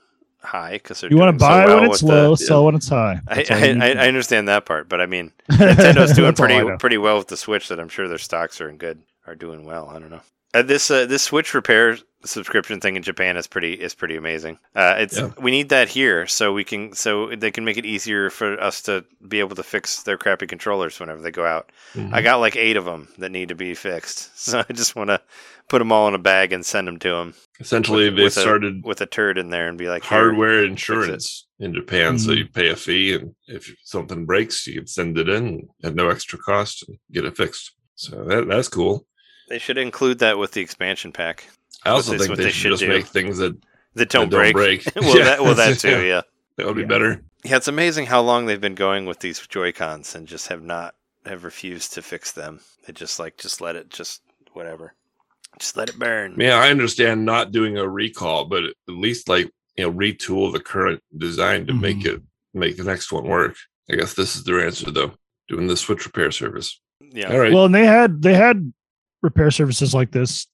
high because they're You want doing to so buy well when it's with the- low, sell when it's high. I, I, I, understand that part, but I mean, Nintendo's doing That's all I pretty pretty well with the Switch. That I'm sure their stocks are in good are doing well. I don't know. Uh, this uh, this Switch repair subscription thing in Japan is pretty is pretty amazing. Uh, it's Yeah. we need that here so we can so they can make it easier for us to be able to fix their crappy controllers whenever they go out. Mm-hmm. I got like eight of them that need to be fixed, so I just want to put them all in a bag and send them to them Essentially, with, they with a- started with a turd in there and be like "Here." hardware insurance in Japan. So Mhm. you pay a fee, and if something breaks, you can send it in at no extra cost and get it fixed. So that, that's cool. They should include that with the expansion pack. I also That's think what they, they should should just do. make things that, That don't, that don't break. break. well, Yeah. that well that too. Yeah. that would be Yeah. better. Yeah, it's amazing how long they've been going with these Joy Cons and just have not have refused to fix them. They just like just let it just whatever, just let it burn. Yeah, I understand not doing a recall, but at least like you know retool the current design to make Mhm. it make the next one work. I guess this is their answer though. Doing the switch repair service. Yeah, All right. Well, and they had they had repair services like this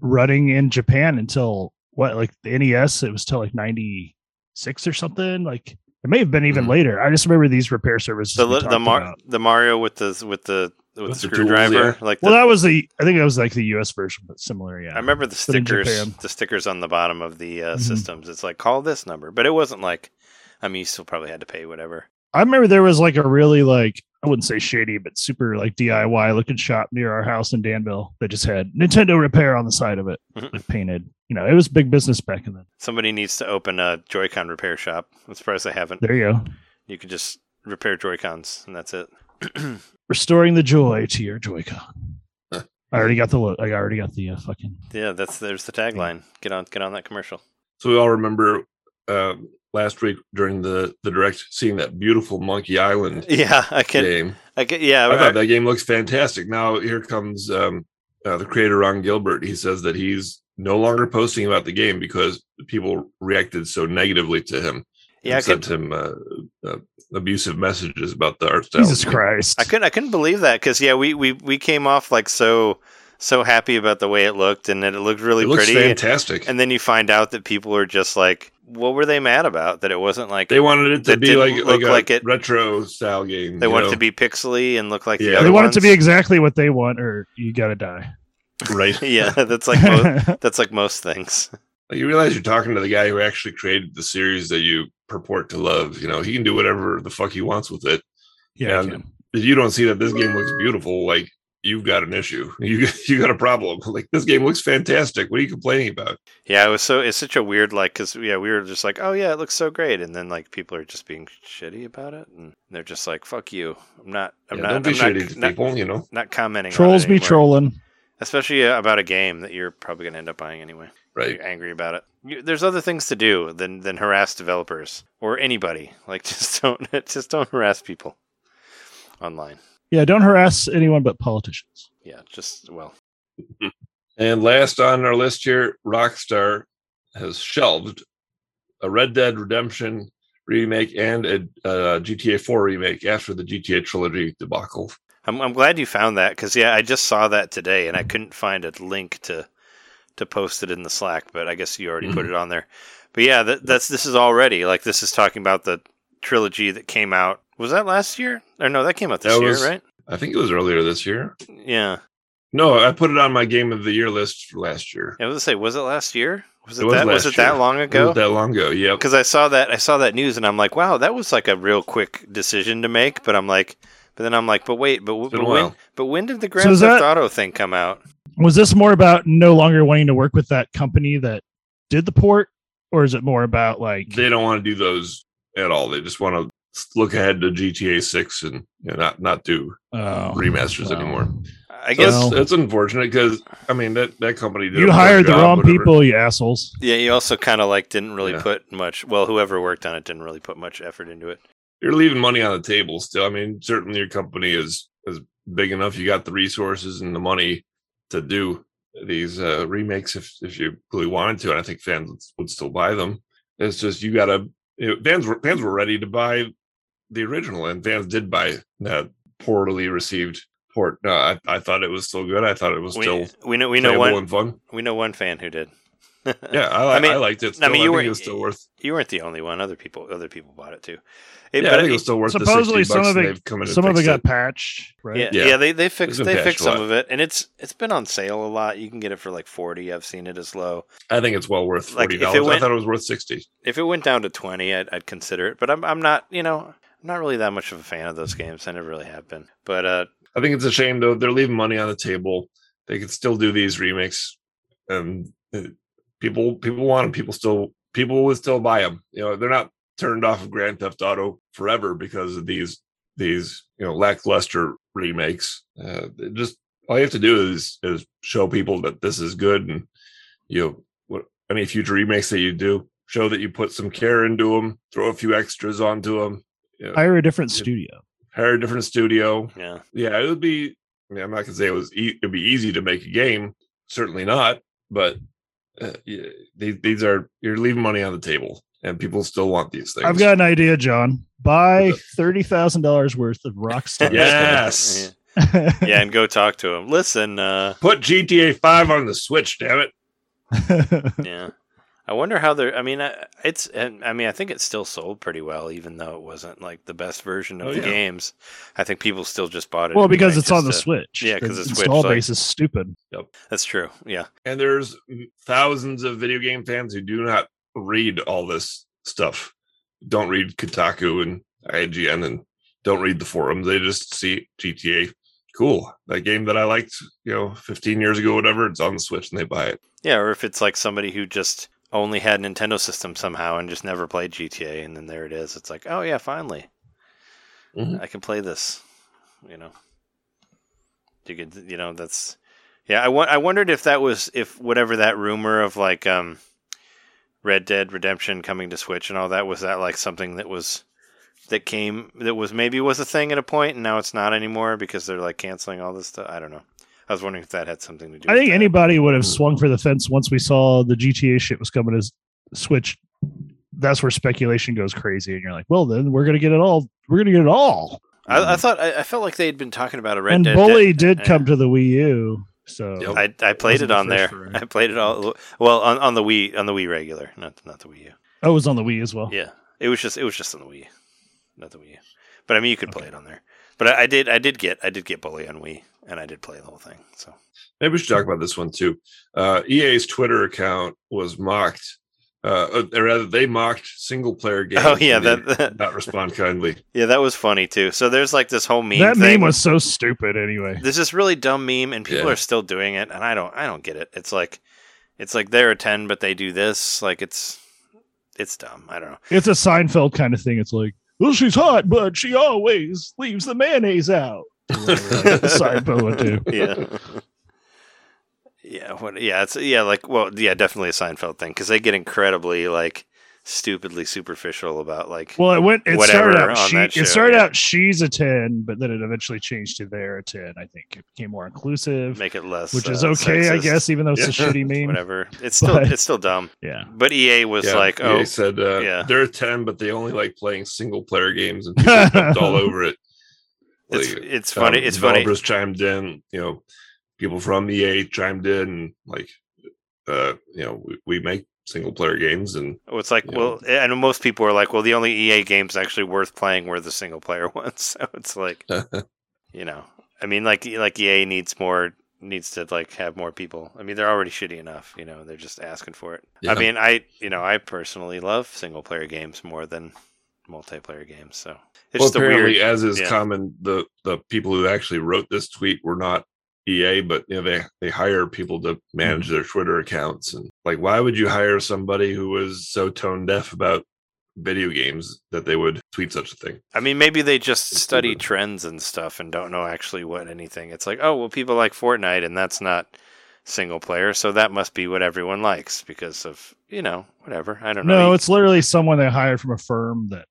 running in Japan until what, like the NES? It was till like ninety six or something. Like it may have been even Mhm. later. I just remember these repair services. the we the Mar- the Mario with the with the with, With the the tools, screwdriver, yeah. like Well, the, that was the. I think that was like the U.S. version, but similar. Yeah, I remember the stickers, the stickers on the bottom of the uh, Mhm. systems. It's like call this number, but it wasn't like. I mean, you still probably had to pay whatever. I remember there was like a really like I wouldn't say shady, but super like DIY looking shop near our house in Danville that just had Nintendo repair on the side of it, Mhm. like painted. You know, it was big business back in then. Somebody needs to open a Joy-Con repair shop. I'm surprised they haven't. There you go, You could just repair Joy-Cons, and that's it. restoring the joy to your Joy-Con. Huh. I already got the look. I already got the uh, fucking. Yeah, that's there's the tagline. Get on, get on that commercial. So we all remember um, last week during the the direct seeing that beautiful Monkey Island Yeah, I can. game. I can. Yeah, I I- thought that game looks fantastic. Now here comes um, uh, the creator Ron Gilbert. He says that he's no longer posting about the game because people reacted so negatively to him. yeah. I and could. sent him uh, uh, abusive messages about the art style. Jesus Christ! I couldn't. I couldn't believe that because yeah, we we we came off like so so happy about the way it looked and that it looked really It looks pretty. fantastic. And then you find out that people are just like, what were they mad about? That it wasn't like they wanted it to be like look like a like it- retro style game. they you want know? it to be pixely and look like the Yeah. other they want it to be exactly what they want, or you gotta die. right. yeah, that's like most, that's like most things. You realize you're talking to the guy who actually created the series that you purport to love. You know, he can do whatever the fuck he wants with it. yeah, And- If you don't see that this game looks beautiful, like you've got an issue. You you got a problem. Like this game looks fantastic. What are you complaining about? Yeah, it was so it's such a weird like because yeah we were just like oh yeah it looks so great and then like people are just being shitty about it and they're just like fuck you I'm not I'm Yeah, not don't be I'm shitty not, to not, people. You know, not commenting on Trolls it be trolling. especially uh, about a game that you're probably gonna end up buying anyway right? you're angry about it you, there's other things to do than than harass developers or anybody like just don't just don't harass people online Yeah, don't harass anyone but politicians. yeah just well And last on our list here, Rockstar has shelved a Red Dead Redemption remake and a uh, GTA 4 remake after the GTA trilogy debacle. I'm I'm glad you found that because yeah, I just saw that today and I couldn't find a link to to post it in the Slack, but I guess you already put Mhm. it on there. But yeah, that, that's this is already like this is talking about the trilogy that came out. Was that last year? Or no, that came out this That year, was- right? I think it was earlier this year. Yeah. No, I put it on my game of the year list for last year. I was gonna say, was it last year? Was it, It was that? Was last it that year. long It ago? was that long ago. yeah. Because I saw that I saw that news and I'm like, wow, that was like a real quick decision to make. But I'm like, but then I'm like, but wait, but, but when? But when did the Grand is Theft that- Auto thing come out? Was this more about no longer wanting to work with that company that did the port, or is it more about like They don't want to do those at all. They just want to look ahead to GTA 6 and you know, not not do oh, remasters well. anymore. I So guess Well- it's, it's unfortunate because I mean that that company did You poor hired the wrong whatever. people, you assholes. Yeah, you also kind of like didn't really Yeah. put much. Well, whoever worked on it didn't really put much effort into it. you're leaving money on the table still. I mean, certainly your company is is big enough. You got the resources and the money to do these uh, remakes if if you really wanted to, and I think fans would, would still buy them. It's just you got to you know, fans were fans were ready to buy the original, and fans did buy that poorly received port. No, I, I thought it was still good. I thought it was We, still we know we know one and fun. we know one fan who did. Yeah, I, I I, mean- I liked it. I Still. I mean, mean, you you were- it was still worth. you weren't the only one. Other people other people bought it too. It, Yeah, but I think it- it was still worth Supposedly the 60 some of it- they've come in and Some of it fixed got patched, right? yeah, Yeah. yeah, they they fixed they fixed some of it, and it's it's been on sale a lot. You can get it for like forty. I've seen it as low. I think it's well worth forty if it dollars. I thought it was worth sixty. If it went down to twenty, I'd, I'd consider it. But I'm I'm not you know I'm not really that much of a fan of those games. I never really have been. But uh, I think it's a shame though. They're leaving money on the table. They could still do these remakes, and uh, people people want them. People still people would still buy them. You know, they're not turned off of Grand Theft Auto forever because of these these you know lackluster remakes. Uh, just all you have to do is is show people that this is good, and you know what any future remakes that you do show that you put some care into them, throw a few extras onto them. You know, Hire a different studio. hire a different studio, yeah, yeah, it would be. I mean, I'm not gonna say it was. E- it'd be easy to make a game. Certainly not. But uh, yeah, these these are you're leaving money on the table, and people still want these things. I've got an idea, John. Buy thirty thousand dollars worth of Rockstar. Yes. yeah, yeah, and go talk to him. Listen, uh, put GTA Five on the Switch. Damn it! yeah. I wonder how they're. I mean, it's. and I mean, I think it still sold pretty well, even though it wasn't like the best version of Oh, the yeah. games. I think people still just bought it. well, anyway, because it's on the just to- Switch. yeah, 'cause the Switch, install like- base is stupid. Yep, That's true. Yeah, And there's thousands of video game fans who do not read all this stuff. Don't read Kotaku and IGN, and don't read the forums. They just see GTA. Cool, that game that I liked, you know, 15 years ago, whatever. It's on the Switch, and they buy it. yeah. Or if it's like somebody who just only had Nintendo system somehow and just never played GTA, and then there it is. It's like, oh yeah, finally, Mhm. I can play this. You know, you could. You know, that's. Yeah, I, wa- I wondered if that was if whatever that rumor of like um, Red Dead Redemption coming to Switch and all that was that like something that was that came that was maybe was a thing at a point and now it's not anymore because they're like canceling all this stuff. I don't know. I was wondering if that had something to do. I with think that. anybody would have swung for the fence once we saw the GTA shit was coming as Switch. That's where speculation goes crazy, and you're like, "Well, then we're gonna get it all. We're gonna get it all." I, I thought I, I felt like they'd been talking about a Red and Dead. Bully Dead- did yeah. come to the Wii U, so Yep. I, I played Wasn't it the on there. first I played it all. Well, on, on the Wii on the Wii regular, not not the Wii U. oh, it was on the Wii as well. Yeah, it was just it was just on the Wii, not the Wii U. But I mean, you could play it on there. But I, I did I did get I did get Bully on Wii, and I did play the whole thing. So Maybe we should talk about this one too. Uh, EA's Twitter account was mocked uh, or rather, they mocked single player games. Oh yeah, and they that, not respond kindly. yeah, that was funny too. So there's like this whole meme. that thing. meme was so stupid anyway. There's this really dumb meme, and people Yeah. are still doing it, and I don't, I don't get it. It's like, it's like they're a ten, but they do this. Like it's, it's dumb. I don't know. It's a Seinfeld kind of thing. It's like, well, she's hot, but she always leaves the mayonnaise out. Or whatever, like, Seinfeld would do. yeah. Yeah, what, yeah, it's yeah, like well, yeah, definitely a Seinfeld thing because they get incredibly like stupidly superficial about like Well, it went. It started out. She, that show, it started yeah. out. She's a ten, but then it eventually changed to they're a ten. I think it became more inclusive, make it less, which uh, is okay, I guess, even though it's a Yeah. shitty meme. Whatever, it's still But- it's still dumb. Yeah. But EA was like, oh, EA said uh, yeah. they're a ten, but they only like playing single player games, and people jumped all over it. It's Like, it's funny, um, it's funny. developers chimed in. You know, people from EA chimed in, like, uh, you know, we, we make single player games, and Well, It's like, well, and most people are like, well, the only EA games actually worth playing were the single player ones. So it's like, you know, I mean, like, like EA needs more, needs to like have more people. I mean, they're already shitty enough, you know. They're just asking for it. Yeah. I mean, I, you know, I personally love single player games more than multiplayer games. So it's well, apparently, weird. as is yeah. common, the the people who actually wrote this tweet were not EA, but you know they they hire people to Hmm. manage their Twitter accounts, and like, why would you hire somebody who was so tone deaf about video games that they would tweet such a thing? I mean, maybe they just It's study stupid. trends and stuff and don't know actually what anything. It's like, oh, well, people like Fortnite, and that's not single player, so that must be what everyone likes because of you know whatever. I don't know. No, it's literally someone they hired from a firm that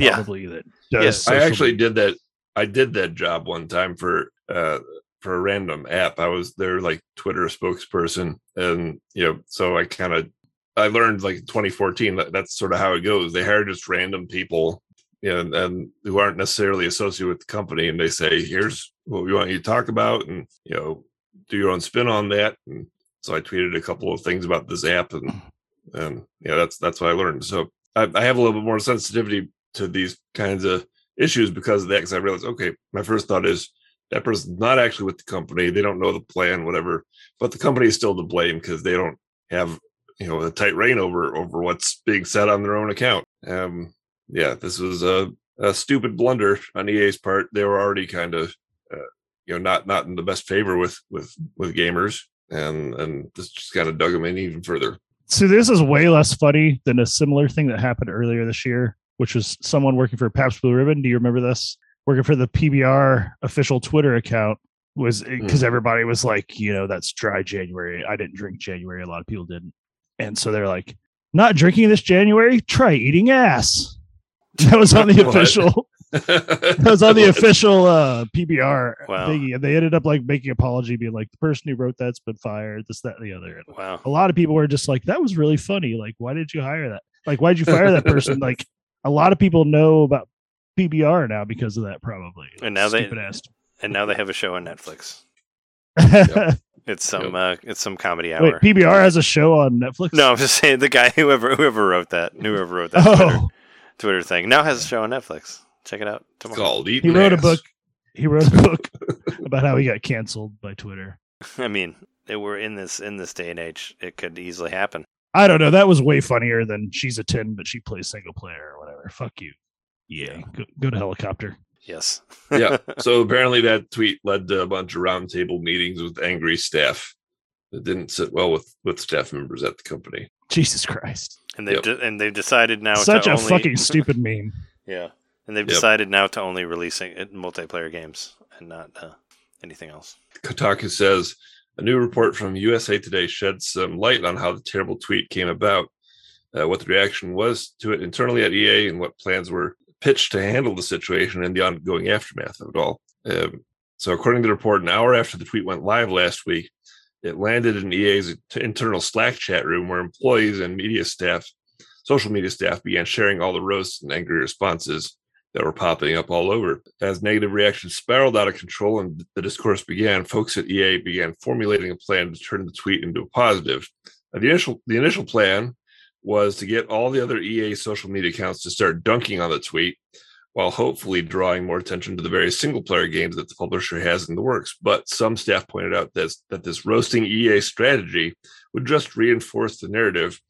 Yeah. that does. Yes. I actually media. did that. I did that job one time for uh for a random app. I was their like Twitter spokesperson, and you know, so I kind of I learned like 2014 that that's sort of how it goes. They hire just random people, you know, and, and who aren't necessarily associated with the company, and they say, "Here's what we want you to talk about," and you know, do your own spin on that. And so I tweeted a couple of things about this app, and and yeah, that's that's what I learned. So I, I have a little bit more sensitivity to these kinds of issues because of that. Because I realized, okay, my first thought is that person's not actually with the company; they don't know the plan, whatever. But the company is still to blame because they don't have you know a tight rein over over what's being said on their own account. Um, yeah, this was a, a stupid blunder on EA's part. They were already kind of uh, you know not not in the best favor with with with gamers, and and this just kind of dug them in even further. See, this is way less funny than a similar thing that happened earlier this year, which was someone working for Pabst Blue Ribbon. Do you remember this? Working for the PBR official Twitter account was because everybody was like, you know, that's dry January. I didn't drink January. A lot of people didn't. And so they're like, not drinking this January, try eating ass. That was on the official. That was on the official uh, PBR Wow. thingy, and they ended up like making apology, being like, the person who wrote that's been fired, this, that, and the other. And wow. a lot of people were just like, that was really funny. Like, why did you hire that? Like, why did you fire that person? like, a lot of people know about PBR now because of that, probably. And now they- ass. And now they have a show on Netflix. It's some uh, it's some comedy hour. Wait, PBR has a show on Netflix. no, I'm just saying the guy whoever whoever wrote that whoever wrote that Twitter, Oh, Twitter thing now has a show on Netflix. Check it out tomorrow. called he eating wrote a book. He wrote a book about how he got canceled by Twitter. I mean, they were in this in this day and age. It could easily happen. I don't know. That was way funnier than she's a 10, but she plays single player or whatever. Fuck you. Yeah. Go, go to helicopter. Yes. yeah. So apparently that tweet led to a bunch of roundtable meetings with angry staff that didn't sit well with with staff members at the company. Jesus Christ. And they've Yep. de- and they've decided now Such to a only, fucking stupid meme. yeah. And they've Yep. decided now to only releasing it multiplayer games and not uh, anything else. Kotaku says a new report from USA Today sheds some light on how the terrible tweet came about, uh, what the reaction was to it internally at EA, and what plans were pitched to handle the situation and the ongoing aftermath of it all. Um, so, according to the report, an hour after the tweet went live last week, it landed in EA's internal Slack chat room where employees and media staff, social media staff, began sharing all the roasts and angry responses that were popping up all over. As negative reactions spiraled out of control and the discourse began, folks at EA began formulating a plan to turn the tweet into a positive. Now, the initial the initial plan was to get all the other EA social media accounts to start dunking on the tweet, while hopefully drawing more attention to the various single player games that the publisher has in the works. But some staff pointed out that, that this roasting EA strategy would just reinforce the narrative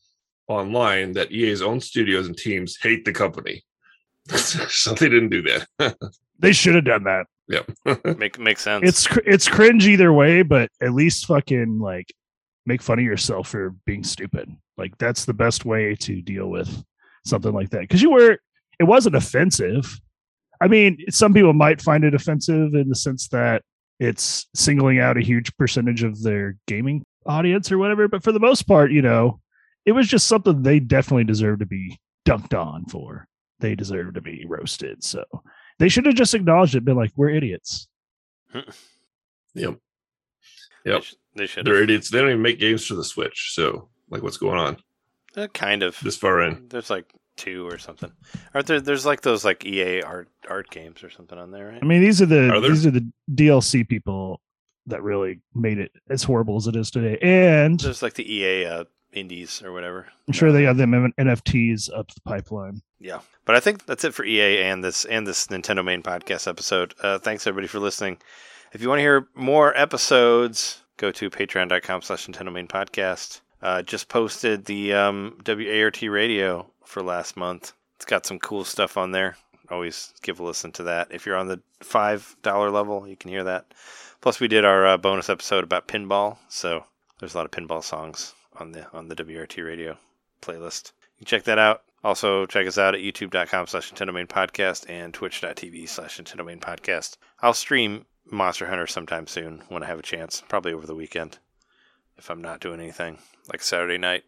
online that EA's own studios and teams hate the company. so they didn't do that. They should have done that. Yeah. Make makes sense. It's cr- it's cringe either way, but at least fucking like make fun of yourself for being stupid. Like that's the best way to deal with something like that because you were it wasn't offensive. I mean, some people might find it offensive in the sense that it's singling out a huge percentage of their gaming audience or whatever, but for the most part, you know, it was just something they definitely deserve to be dunked on for. They deserve to be roasted. So they should have just acknowledged it, been like, we're idiots. Yep. They Yep. sh- They should They're have. idiots. They don't even make games for the Switch. So, like, what's going on Uh, kind of. this far in? There's like two or something. Aren't there? There's like those like EA art art games or something on there, right? I mean, these are the Are these are the DLC people that really made it as horrible as it is today. And There's like the EA uh, indies or whatever. I'm sure they have them NFTs up the pipeline. Yeah, but I think that's it for EA and this and this Nintendo main podcast episode. Uh, thanks everybody for listening. If you want to hear more episodes, go to patreon.com slash Nintendo main podcast. Uh, just posted the um, WART radio for last month. It's got some cool stuff on there. Always give a listen to that. If you're on the five dollar level, you can hear that. Plus, we did our uh, bonus episode about pinball, so there's a lot of pinball songs on the on the WRT radio playlist. You can check that out. Also, check us out at youtube.com slash Main Podcast and twitch.tv slash Main Podcast. I'll stream Monster Hunter sometime soon when I have a chance, probably over the weekend if I'm not doing anything, like Saturday night.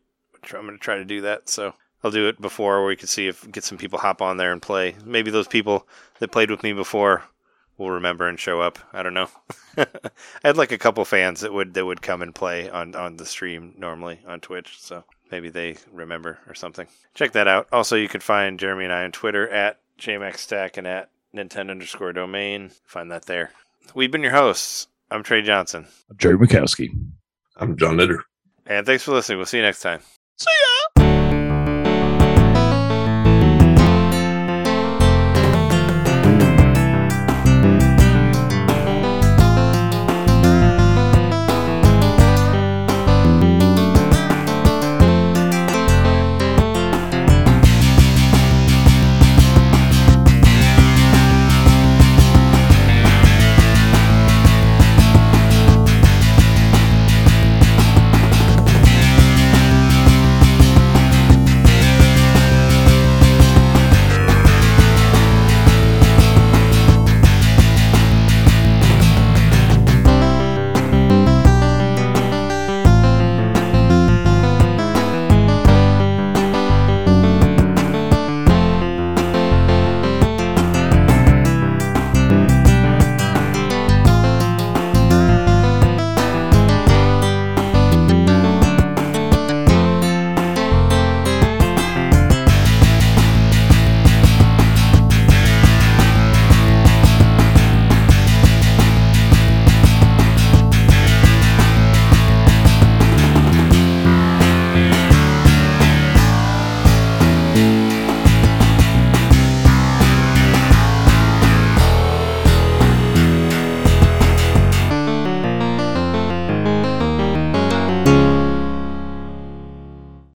I'm going to try to do that. So I'll do it before we can see if get some people hop on there and play. Maybe those people that played with me before will remember and show up. I don't know. I had like a couple fans that would that would come and play on on the stream normally on Twitch. So maybe they remember or something. Check that out. Also, you can find Jeremy and I on Twitter at JMaxStack and at Nintendo underscore domain. Find that there. We've been your hosts. I'm Trey Johnson. I'm Jerry Mikowski. I'm John Nitter. And thanks for listening. We'll see you next time. See ya.